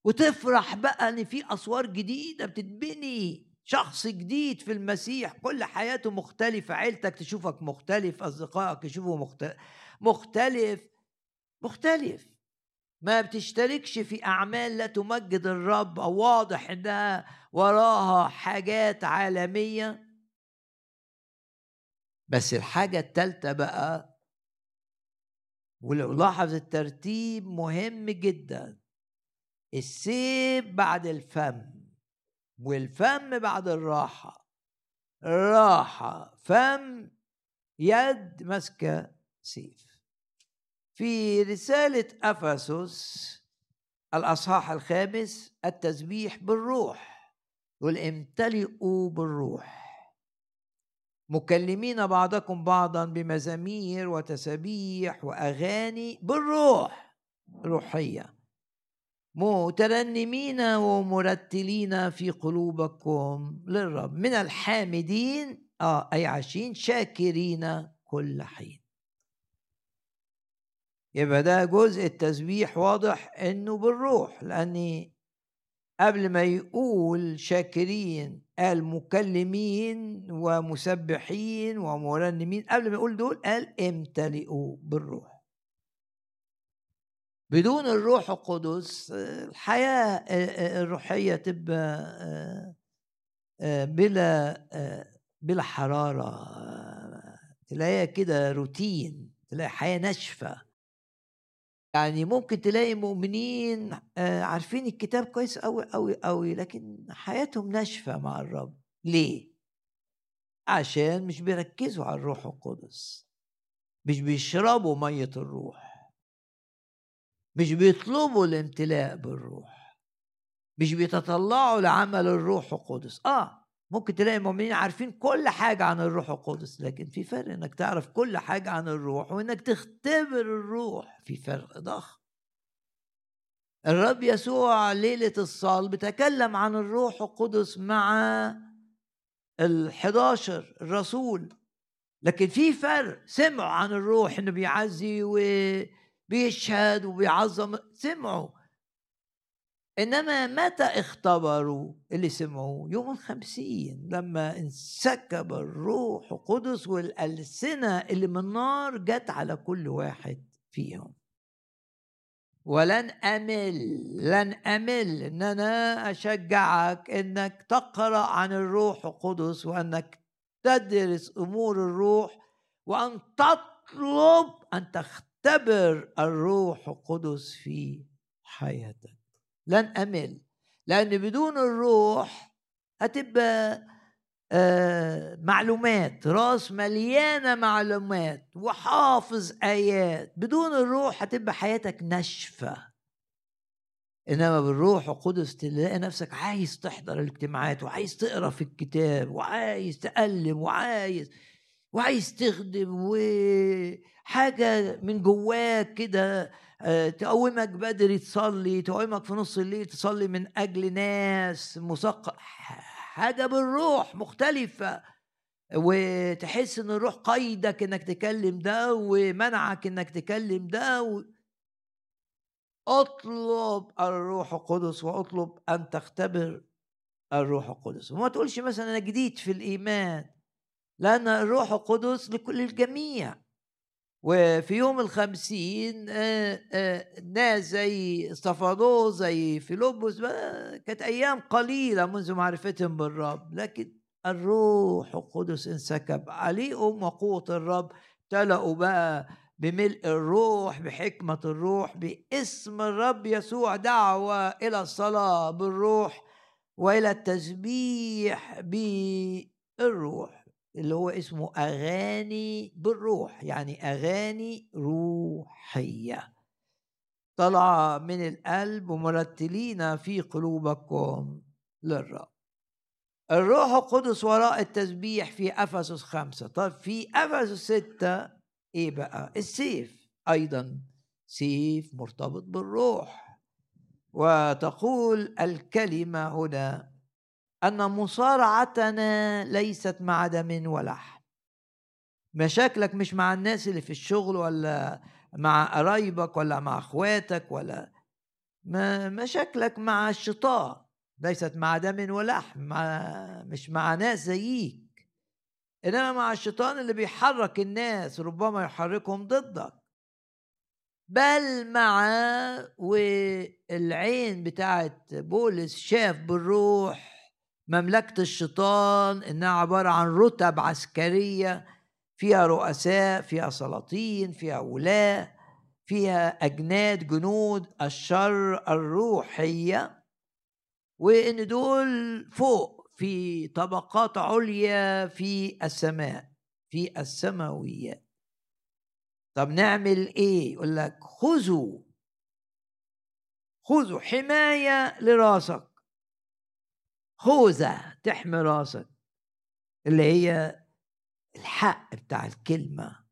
S1: وتفرح بقى إن في أسوار جديدة بتتبني. شخص جديد في المسيح. كل حياته مختلفة. عيلتك تشوفك مختلف. أصدقائك يشوفوا مختلف. مختلف. ما بتشتركش في أعمال لا تمجد الرب. أو واضح إنها وراها حاجات عالمية. بس الحاجة التالتة بقى ولو لاحظ الترتيب مهم جدا. السيف بعد الفم والفم بعد الراحة. راحة فم يد ماسكة سيف. في رسالة أفسس الأصحاح الخامس التسبيح بالروح والامتلئوا بالروح. مكلمين بعضكم بعضا بمزامير وتسابيح وأغاني بالروح روحية. مترنمين ومرتلين في قلوبكم للرب. من الحامدين آه أي عاشين شاكرين كل حين. يبقى ده جزء التسبيح واضح إنه بالروح لأني قبل ما يقول شاكرين قال مكلمين ومسبحين ومرنمين قبل ما يقول دول قال امتلئوا بالروح. بدون الروح القدس الحياة الروحية تبقى بلا بلا حرارة. تلاقيها كده روتين تلاقي حياة ناشفة. يعني ممكن تلاقي مؤمنين آه، عارفين الكتاب كويس قوي قوي قوي لكن حياتهم ناشفة مع الرب. ليه؟ عشان مش بيركزوا على الروح القدس. مش بيشربوا مية الروح. مش بيطلبوا الامتلاء بالروح. مش بيتطلعوا لعمل الروح القدس. آه ممكن تلاقي المؤمنين عارفين كل حاجة عن الروح القدس لكن في فرق إنك تعرف كل حاجة عن الروح وإنك تختبر الروح في فرق ضخم. الرب يسوع ليلة الصلب تكلم عن الروح القدس مع الحداشر الرسول لكن في فرق سمعوا عن الروح إنه بيعزي وبيشهد وبيعظم سمعوا. إنما متى اختبروا اللي سمعوه؟ يوم الخمسين لما انسكب الروح القدس والألسنة اللي من نار جت على كل واحد فيهم. ولن أمل لن أمل إن أنا أشجعك إنك تقرأ عن الروح القدس وأنك تدرس أمور الروح وأن تطلب أن تختبر الروح القدس في حياتك. لن أمل لأن بدون الروح هتبقى آه معلومات رأس مليانة معلومات وحافظ آيات. بدون الروح هتبقى حياتك ناشفة. إنما بالروح القدس تلاقي نفسك عايز تحضر الاجتماعات وعايز تقرأ في الكتاب وعايز تألم وعايز وعايز تخدم وحاجة من جواك كده تقومك بدري تصلي تقومك في نص الليل تصلي من أجل ناس مثقف حاجة بالروح مختلفة وتحس إن الروح قيدك إنك تكلم ده ومنعك إنك تكلم ده و... اطلب الروح القدس واطلب أن تختبر الروح القدس. وما تقولش مثلا أنا جديد في الإيمان لأن الروح القدس لكل الجميع. وفي يوم الخمسين آه، آه، ناس زي استفادوه زي فيلبس كانت أيام قليلة منذ معرفتهم بالرب. لكن الروح القدس انسكب عليهم وقوة الرب تلقوا بقى بملء الروح بحكمة الروح باسم الرب يسوع دعوة إلى الصلاة بالروح وإلى التسبيح بالروح. اللي هو اسمه أغاني بالروح يعني أغاني روحية. طلع من القلب ومرتلين في قلوبكم للرب. الروح القدس وراء التسبيح في أفسس خمسة. طب في أفسس ستة إيه بقى؟ السيف. أيضا سيف مرتبط بالروح. وتقول الكلمة هنا أن مصارعتنا ليست مع دم ولحم مشاكلك مش مع الناس اللي في الشغل ولا مع قرايبك ولا مع أخواتك ولا ما مشاكلك مع الشيطان ليست مع دم ولحم مع مش مع ناس زيك إنما مع الشيطان اللي بيحرك الناس ربما يحركهم ضدك. بل مع والعين بتاعت بولس شاف بالروح مملكة الشيطان إنها عبارة عن رتب عسكرية فيها رؤساء فيها سلاطين فيها ولاة فيها أجناد جنود الشر الروحية. وإن دول فوق في طبقات عليا في السماء في السماويات. طب نعمل إيه؟ يقول لك خذوا خذوا حماية لراسك. خوذة تحمي راسك اللي هي الحق بتاع الكلمة.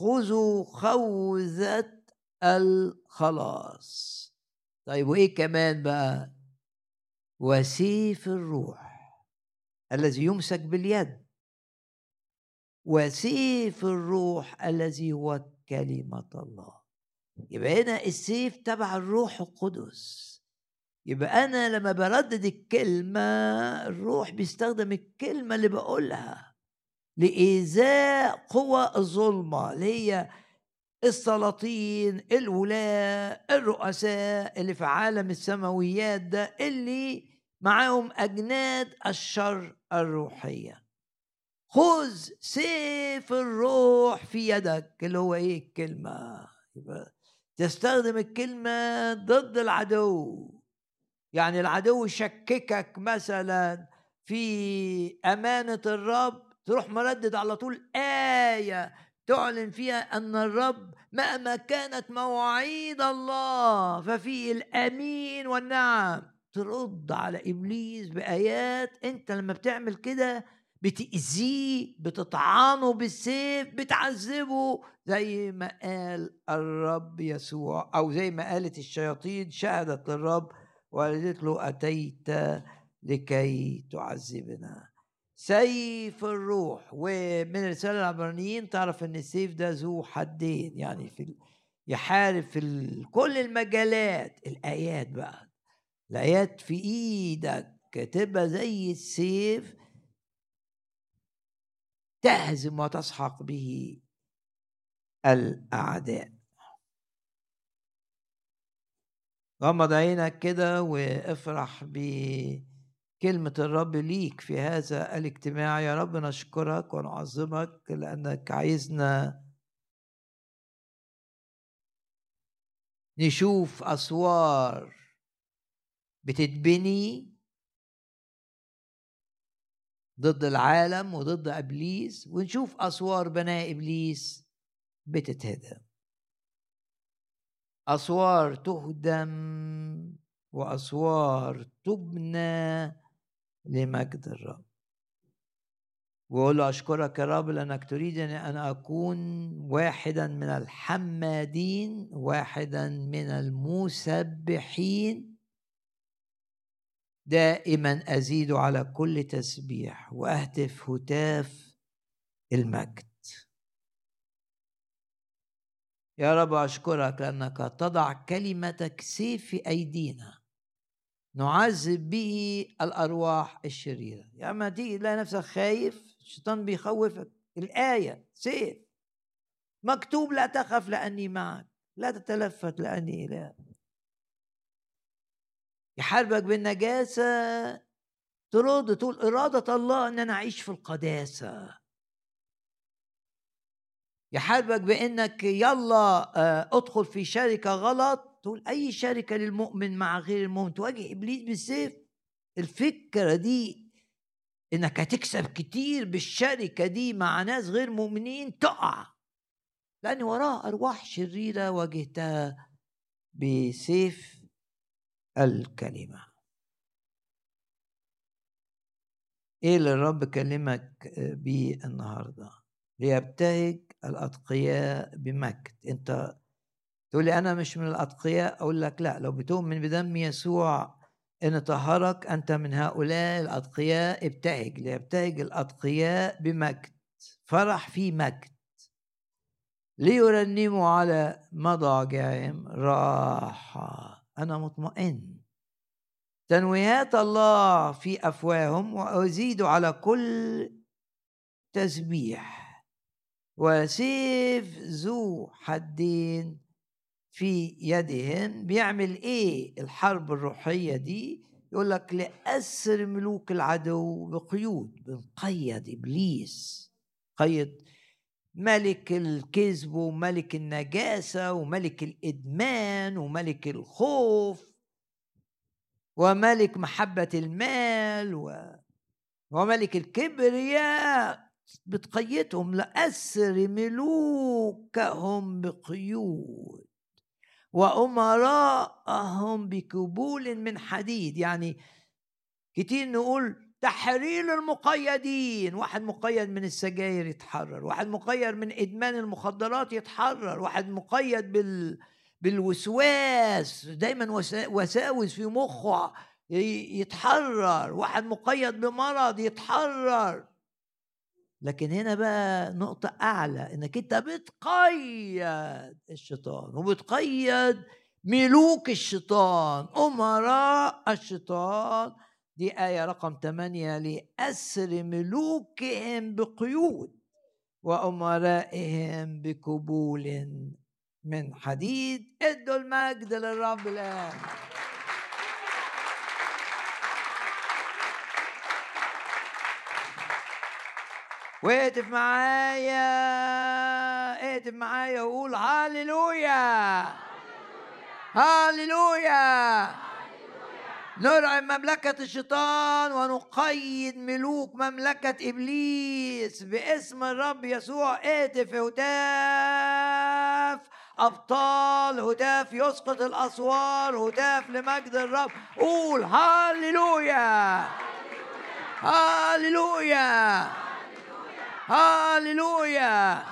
S1: خذوا خوذة الخلاص. طيب وإيه كمان بقى؟ وسيف الروح الذي يمسك باليد. وسيف الروح الذي هو كلمة الله. يبقى هنا السيف تبع الروح القدس. يبقى أنا لما بردد الكلمة الروح بيستخدم الكلمة اللي بقولها لإيذاء قوى الظلمة اللي هي السلاطين الولاة الرؤساء اللي في عالم السماويات ده اللي معاهم أجناد الشر الروحية. خذ سيف الروح في يدك اللي هو إيه؟ الكلمة. تستخدم الكلمة ضد العدو. يعني العدو يشككك مثلا في أمانة الرب تروح مردد على طول آية تعلن فيها أن الرب مهما كانت مواعيد الله ففي الأمين والنعم. ترد على إبليس بآيات أنت لما بتعمل كده بتأذيه بتطعنه بالسيف بتعذبه زي ما قال الرب يسوع أو زي ما قالت الشياطين شهدت للرب وقالت له أتيت لكي تعذبنا. سيف الروح. ومن رسالة العبرانيين تعرف إن السيف ده ذو حدين يعني في يحارب في كل المجالات. الآيات بقى. الآيات في إيدك. تبقى زي السيف. تهزم وتسحق به الأعداء. غمض عينك كده وافرح كلمة الرب ليك في هذا الاجتماع. يا رب نشكرك ونعظمك لأنك عايزنا نشوف أسوار بتتبني ضد العالم وضد إبليس ونشوف أسوار بناء إبليس بتتهدم. أسوار تهدم وأسوار تبنى لمجد الرب. وأقول له أشكرك يا رب لأنك تريدني أن أكون واحدا من الحمادين واحدا من المسبحين. دائما أزيد على كل تسبيح واهتف هتاف المجد. يا رب أشكرك لأنك تضع كلمتك سيف في أيدينا. نعذب به الأرواح الشريرة. يا أما تيجي تلاقي نفسك خايف الشيطان بيخوفك. الآية سيف. مكتوب لا تخف لأني معك لا تتلفت لأني إله. يحاربك بالنجاسة ترد تقول إرادة الله إن أنا أعيش في القداسة. يحاربك بإنك يلا آه، أدخل في شركة غلط تقول أي شركة للمؤمن مع غير المؤمن تواجه إبليس بالسيف. الفكرة دي إنك هتكسب كتير بالشركة دي مع ناس غير مؤمنين تقع. لأن وراه أرواح شريرة واجهتها بسيف الكلمة. إيه اللي الرب كلمك بيه النهارده؟ ليبتهج الأتقياء بمجد أنت تقول لي أنا مش من الأتقياء أقول لك لا لو بتؤمن بدم يسوع إن طهرك أنت من هؤلاء الأتقياء ابتهج ليبتهج الأتقياء بمجد فرح في مجد ليرنموا على مضاجعهم راحة. أنا مطمئن. تنويهات الله في أفواههم وأزيد على كل تسبيح. وسيف ذو حدين في يدهم. بيعمل إيه الحرب الروحية دي؟ يقول لك لأسر ملوك العدو بقيود بنقيد إبليس. قيد ملك الكذب وملك النجاسة وملك الإدمان وملك الخوف وملك محبة المال و... وملك الكبرياء. بتقيدهم لأسر ملوكهم بقيود وأمراءهم بكبول من حديد. يعني كتير نقول تحرير المقيدين واحد مقيد من السجاير يتحرر واحد مقيد من إدمان المخدرات يتحرر واحد مقيد بال بالوسواس دايما وساوس في مخه يتحرر واحد مقيد بمرض يتحرر. لكن هنا بقى نقطة أعلى إنك أنت بتقيد الشيطان وبتقيد ملوك الشيطان أمراء الشيطان. دي آية رقم 8 لأسر ملوكهم بقيود وأمرائهم بكبول من حديد. ادوا المجد للرب الآن واهتف معايا اهتف معايا وقول هاليلويا هاليلويا نرعب مملكة الشيطان ونقيد ملوك مملكة إبليس باسم الرب يسوع. اهتف هتاف أبطال هتاف يسقط الأسوار هتاف لمجد الرب. قول هاليلويا هاليلويا هاليلويا.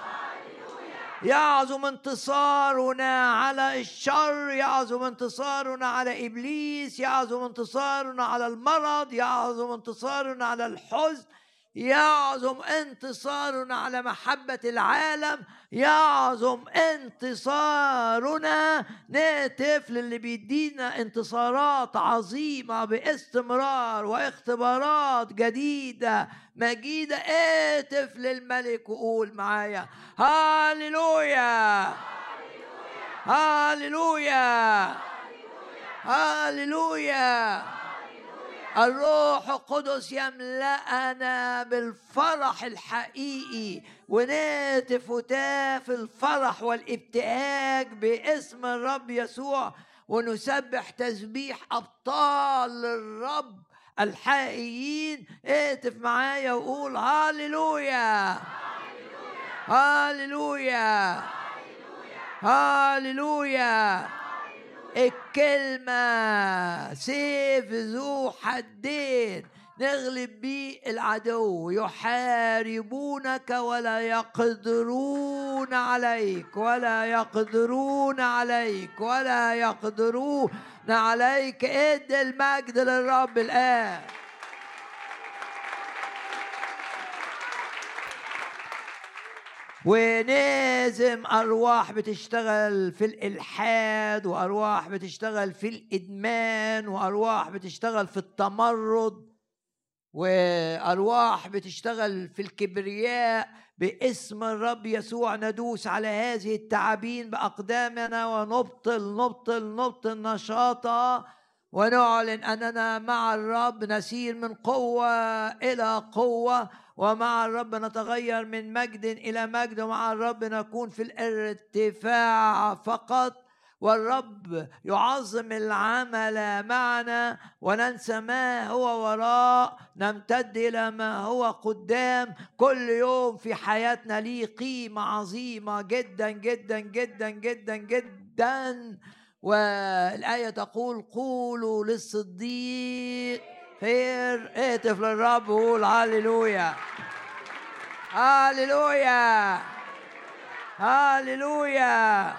S1: يعظم انتصارنا على الشر يعظم انتصارنا على إبليس يعظم انتصارنا على المرض يعظم انتصارنا على الحزن. يعظم انتصارنا على محبة العالم يعظم انتصارنا. نهتف للي بيدينا انتصارات عظيمة باستمرار واختبارات جديدة مجيدة. اهتف للملك وقول معايا هاليلويا! هاليلويا! هاليلويا! الروح القدس يملأنا بالفرح الحقيقي ونهتف وتاف الفرح والابتهاج باسم الرب يسوع ونسبح تسبيح أبطال الرب الحقيقيين. اهتف معايا وقول هاليلويا. هاليلويا. هاليلويا. الكلمة. سيف ذو حدين. نغلب بيه العدو. يحاربونك ولا يقدرون عليك. ولا يقدرون عليك. ولا يقدرون عليك. ادي المجد للرب الآن. ونازم أرواح بتشتغل في الإلحاد وأرواح بتشتغل في الإدمان وأرواح بتشتغل في التمرد وأرواح بتشتغل في الكبرياء باسم الرب يسوع ندوس على هذه التعابين بأقدامنا ونبطل نبطل نبطل نشاطها ونعلن أننا مع الرب نسير من قوة إلى قوة. ومع الرب نتغير من مجد إلى مجد ومع الرب نكون في الارتفاع فقط. والرب يعظم العمل معنا وننسى ما هو وراء نمتد إلى ما هو قدام. كل يوم في حياتنا ليه قيمة عظيمة جدا جدا جدا جدا جدا. والآية تقول قولوا للصديق. خير اهتف للرب وقول هللويا هللويا هللويا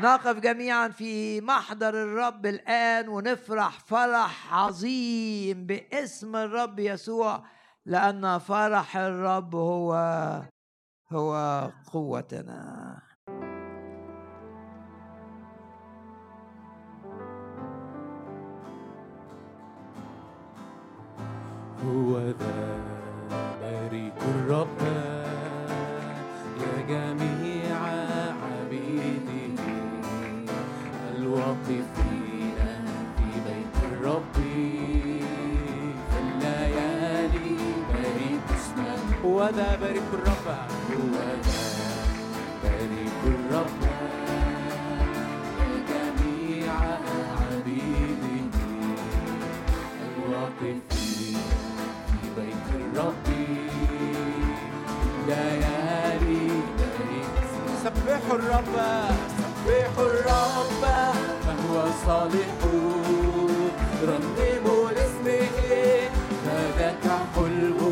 S1: نقف جميعا في محضر الرب الآن ونفرح فرح عظيم باسم الرب يسوع لأن فرح الرب هو هو قوتنا.
S2: هو ذا بارك الرب يا جميع عبيده الواقفين في بيت الرب. في الليالي بارك اسمه هو ذا بارك الرب هو ذا بارك الرب يا جميع عبيده الواقفين في الرب ليالي سبحوا الرب سبحوا الرب. فهو صالح؟ رنموا لاسمه فذاك حلو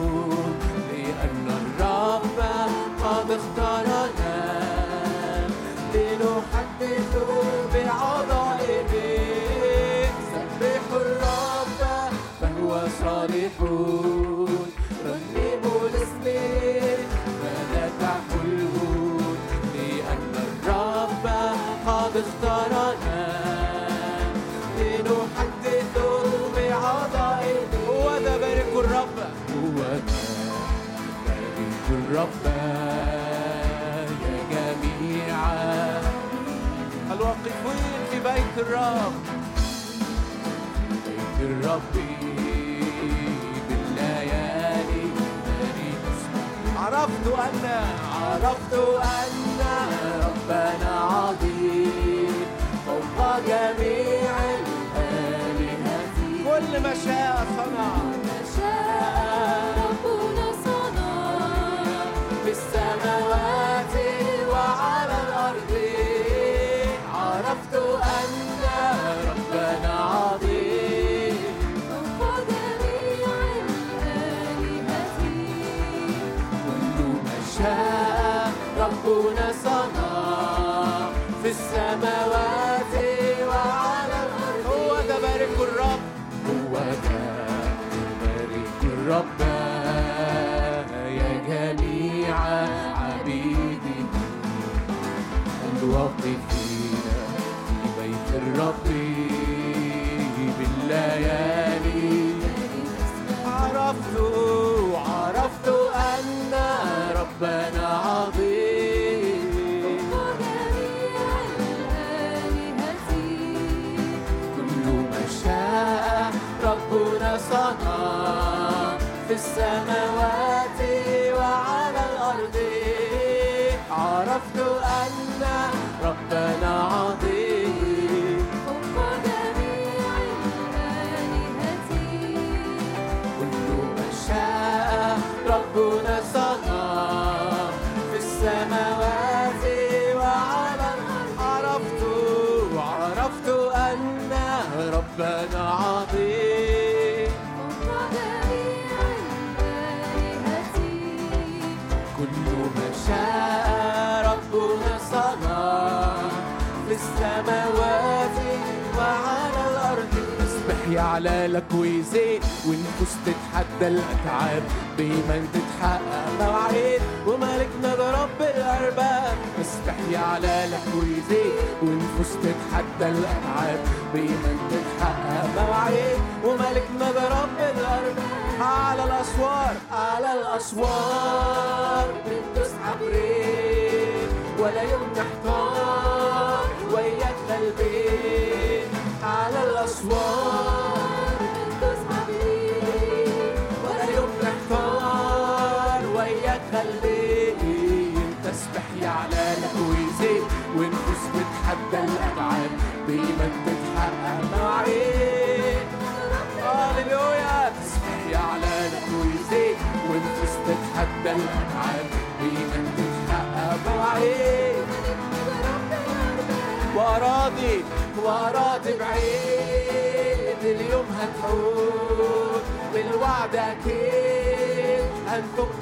S2: الرب بيت الرب. بيت الرب بالليالي عرفت أن عرفت أن ربنا عظيم. فوق جميع الآلهة كل ما شاء صنع. تسبح يعلى لك ويزيد ونفوس بتحدى الأبعاد. بإيمان تتحقق مواعيد هاليلويا تسبح يعلى لك ويزيد ونفوس تتحدى الأبعاد. بإيمان تتحقق مواعيد وأراضي وأراضي بعيد. اليوم هتحول بالوعد أكيد. هنفك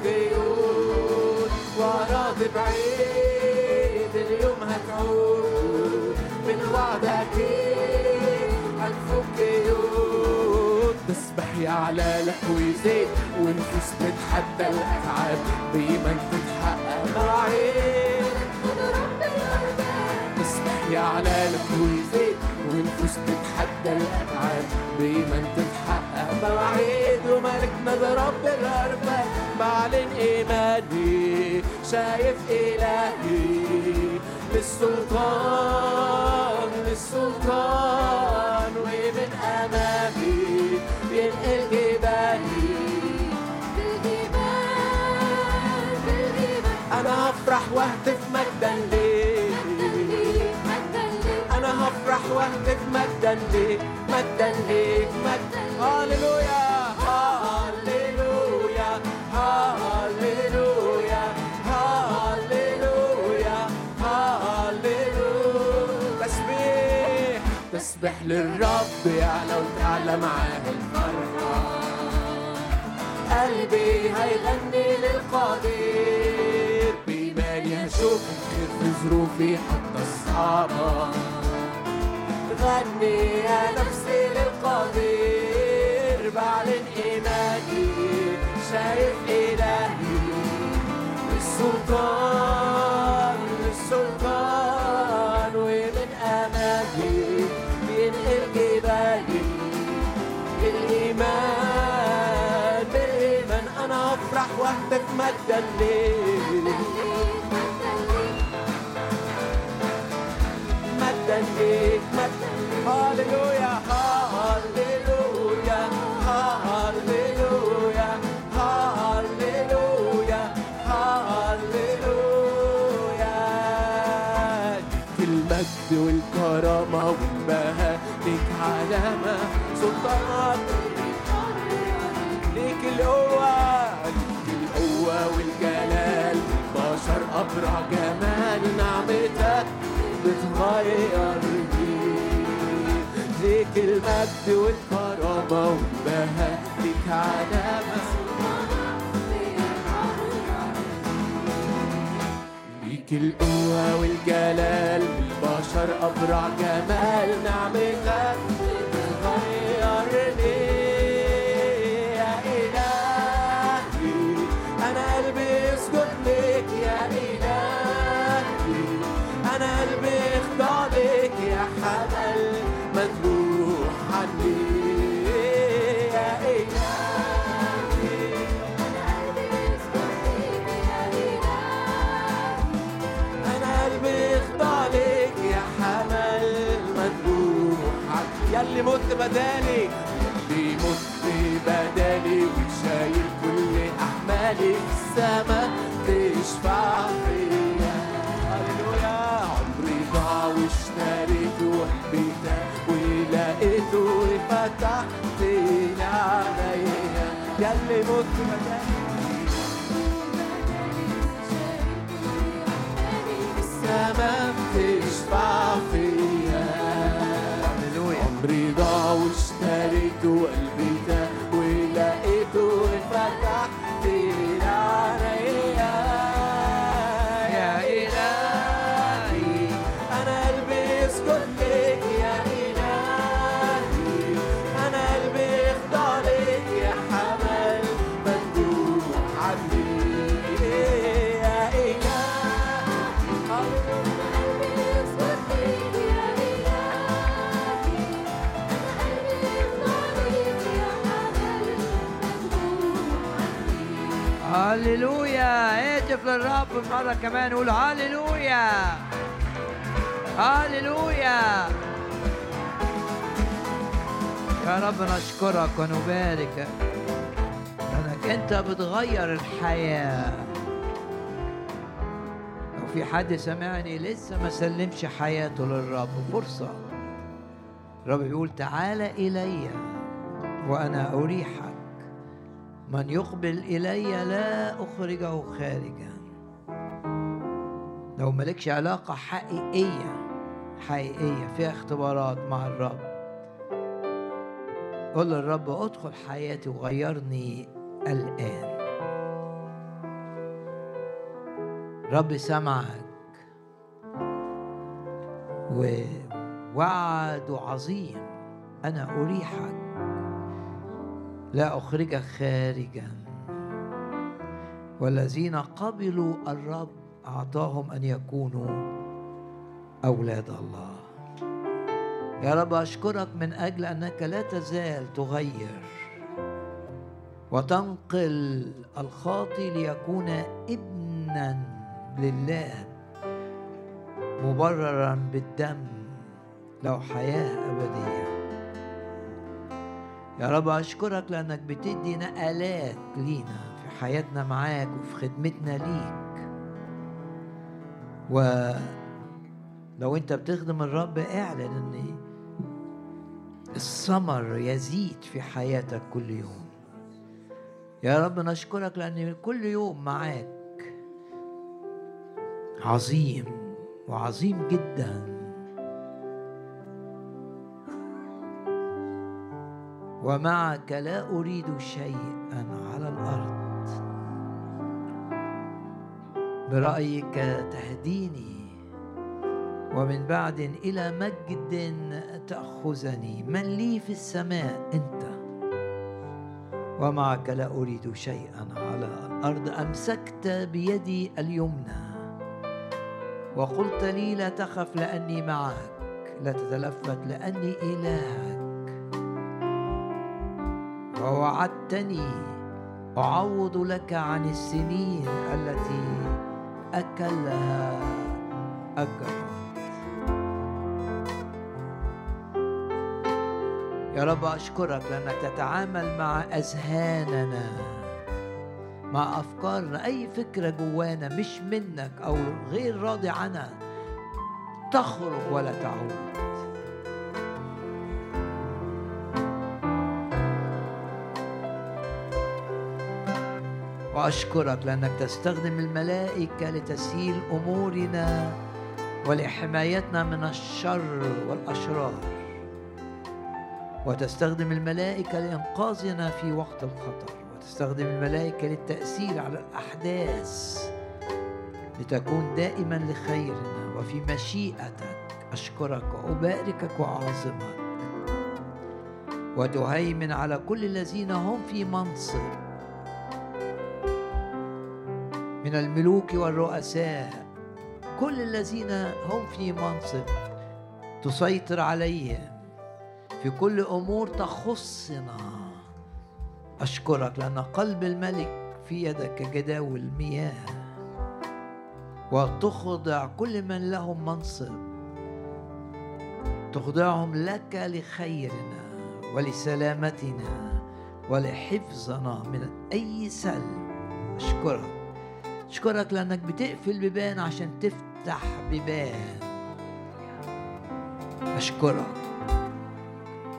S2: وأراضي بعيد اليوم هتحول بالوعد أكيد هنفك قيود تسبح يعلى لك ويزيد ونفوس تتحدى الأتعاب بإيمان تتحقق مواعيد يعلى لك ويزيد ونفوس تتحدى الأبعاد بإيمان تتحقق مواعيد وملكنا ده رب الأرباب بعلن إيماني شايف إلهي للسلطان للسلطان ومن أمامي ينقل جبالي. أنا هفرح واهتف مجدا
S3: ليك.
S2: أنا هفرح واهتف مجدا ليك مجدا ليك مجدا هاليلويا تسبح للرب يعلى وتعلى معاه الفرحة. قلبي هيغني للقدير بإيماني هشوف الخير في ظروفي حتى الصعبة. غني يا نفسي للقدير بعلن إيماني شايف إلهي للسلطان بالإيمان بالإيمان أنا أفرح وأهتف مجدا ليه القوة القوة والجلال بشر أبرع جمال نعمتك بتغيرني ليك المجد والكرامة والبهاء ليك علامة ليك القوة والجلال البشر أبرع جمال نعمتك ياللي مت بدالي بيموت بدالي وشايل كل أحمالي. في السما تشفع فيا. هللويا. عمري ضاع واشتريته بيتا ولقيته فتحت لي عليا ياللي مت بدالي السما بتشفع فيا. واشتريته قلبي
S1: هللويا. اهتف للرب مرة كمان قول هللويا. هللويا. يا رب نشكرك ونباركك لأنك أنت بتغير الحياة. لو في حد سمعني لسه ما سلمش حياته للرب فرصة. الرب بيقول تعال إلي وأنا أريحك. من يقبل إلي لا أخرجه خارجا. لو مالكش علاقة حقيقية حقيقية فيها اختبارات مع الرب. قول للرب أدخل حياتي وغيرني الآن. رب سمعك. ووعد عظيم. أنا أريحك. لا أخرجك خارجا. والذين قبلوا الرب أعطاهم أن يكونوا أولاد الله. يا رب أشكرك من أجل أنك لا تزال تغير وتنقل الخاطي ليكون ابنا لله مبررا بالدم له حياة أبدية. يا رب أشكرك لأنك بتدي نقلات لينا في حياتنا معاك وفي خدمتنا ليك. ولو أنت بتخدم الرب اعلن أن الثمر يزيد في حياتك كل يوم. يا رب نشكرك لأن كل يوم معاك عظيم وعظيم جداً. ومعك لا أريد شيئا على الأرض. برأيك تهديني ومن بعد إلى مجد تأخذني. من لي في السماء أنت؟ ومعك لا أريد شيئا على الأرض. أمسكت بيدي اليمنى وقلت لي لا تخف لأني معك لا تتلفت لأني إلهك. ووعدتني أعوض لك عن السنين التي أكلها الجراد يا رب أشكرك لأنك تتعامل مع أذهاننا مع أفكارنا. أي فكرة جوانا مش منك أو غير راضي عنها تخرج ولا تعود. وأشكرك لأنك تستخدم الملائكة لتسهيل أمورنا ولحمايتنا من الشر والأشرار. وتستخدم الملائكة لإنقاذنا في وقت الخطر. وتستخدم الملائكة للتأثير على الأحداث لتكون دائما لخيرنا وفي مشيئتك. أشكرك وأباركك وأعظمك. وتهيمن على كل الذين هم في منصب. من الملوك والرؤساء. كل الذين هم في منصب تسيطر عليهم في كل أمور تخصنا. أشكرك لأن قلب الملك في يدك كجداول مياه وتخضع كل من لهم منصب. تخضعهم لك لخيرنا
S2: ولسلامتنا ولحفظنا من أي سلب. أشكرك. أشكرك لأنك بتقفل بيبان عشان تفتح بيبان أشكرك.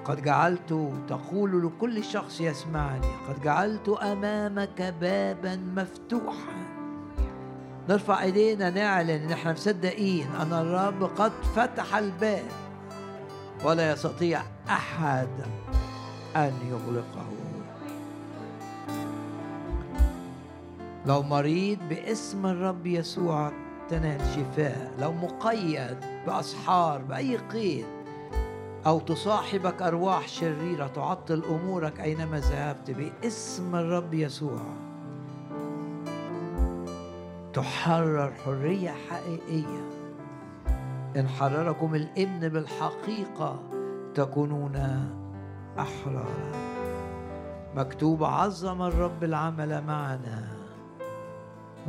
S2: قد جعلت تقول لكل شخص يسمعني قد جعلت أمامك بابا مفتوحا. نرفع إيدينا نعلن إن إحنا مصدقين أن الرب قد فتح الباب. ولا يستطيع أحد أن يغلقه. لو مريض باسم الرب يسوع تنال شفاء. لو مقيد بأسحار بأي قيد أو تصاحبك أرواح شريرة تعطل أمورك أينما ذهبت باسم الرب يسوع. تحرر حرية حقيقية. إن حرركم الابن بالحقيقة تكونون احرارا مكتوب عظم الرب العمل معنا.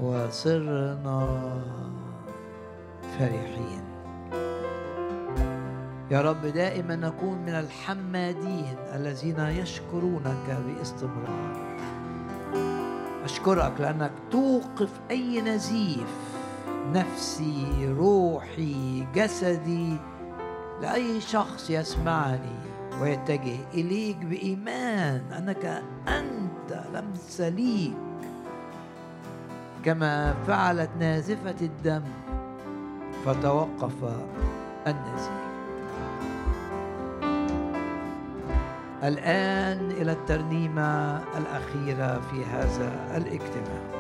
S2: وصرنا فرحين. يا رب دائما نكون من الحمادين الذين يشكرونك باستمرار. أشكرك لأنك توقف أي نزيف نفسي روحي جسدي لأي شخص يسمعني ويتجه إليك بإيمان أنك أنت لمس ليك كما فعلت نازفة الدم. فتوقف النزيف الآن إلى الترنيمة الأخيرة في هذا الاجتماع.